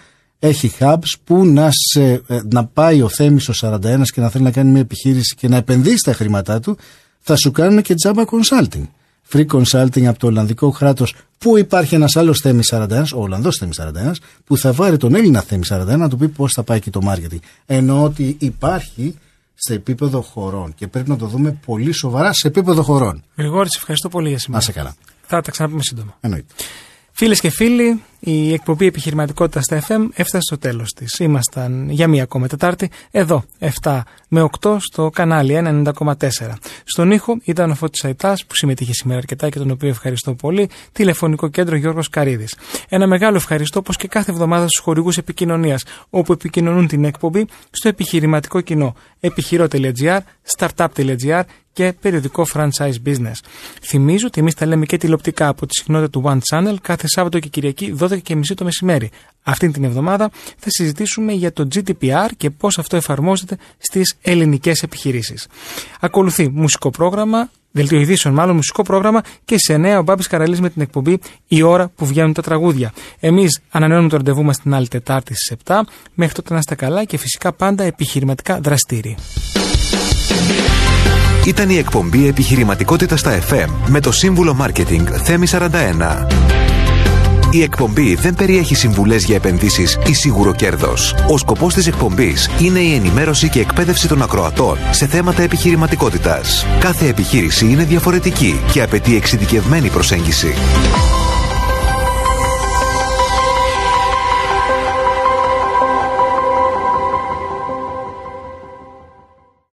έχει hubs που να, σε, ε, να πάει ο Θέμης ο 41 και να θέλει να κάνει μια επιχείρηση και να επενδύσει τα χρήματά του, θα σου κάνουν και τζάμπα consulting. Free consulting από το Ολλανδικό κράτος, που υπάρχει ένας άλλος Θέμης 41, ο Ολλανδός Θέμης 41, που θα βάλει τον Έλληνα Θέμη 41 να του πει πώς θα πάει εκεί το marketing. Ενώ ότι υπάρχει σε επίπεδο χωρών και πρέπει να το δούμε πολύ σοβαρά σε επίπεδο χωρών. Γρηγόρη, σε ευχαριστώ πολύ για Να σήμερα. σε καλά. Θα τα ξαναπούμε σύντομα. Εννοείται. Φίλες και φίλοι, η εκπομπή επιχειρηματικότητας στα FM έφτασε στο τέλος της. Ήμασταν για μία ακόμα Τετάρτη, εδώ, 7 με 8 στο κανάλι 190,4. Στον ήχο ήταν ο Φώτης Αϊτάς που συμμετείχε σήμερα αρκετά και τον οποίο ευχαριστώ πολύ. Τηλεφωνικό κέντρο Γιώργος Καρίδης. Ένα μεγάλο ευχαριστώ όπως και κάθε εβδομάδα στους χορηγούς επικοινωνίας όπου επικοινωνούν την εκπομπή στο επιχειρηματικό κοινό επιχειρό.gr, startup.gr και περιοδικό franchise business. Θυμίζω ότι εμείς τα λέμε και τηλεοπτικά από τη συχνότητα του One Channel κάθε Σάββατο και Κυριακή 12.30 το μεσημέρι. Αυτή την εβδομάδα θα συζητήσουμε για το GDPR και πώς αυτό εφαρμόζεται στις ελληνικές επιχειρήσεις. Ακολουθεί μουσικό πρόγραμμα, δελτίο ειδήσεων μάλλον μουσικό πρόγραμμα και σε νέα ο Μπάμπης Καραλής με την εκπομπή Η ώρα που βγαίνουν τα τραγούδια. Εμείς ανανεώνουμε το ραντεβού μας την άλλη Τετάρτη στις 7. Μέχρι τότε να είστε καλά και φυσικά πάντα επιχειρηματικά δραστήριοι. Ήταν η εκπομπή Επιχειρηματικότητας στα FM με το σύμβουλο Μάρκετινγκ Θέμη 41. Η εκπομπή δεν περιέχει συμβουλές για επενδύσεις ή σίγουρο κέρδος. Ο σκοπός της εκπομπής είναι η ενημέρωση και εκπαίδευση των ακροατών σε θέματα επιχειρηματικότητας. Κάθε επιχείρηση είναι διαφορετική και απαιτεί εξειδικευμένη προσέγγιση.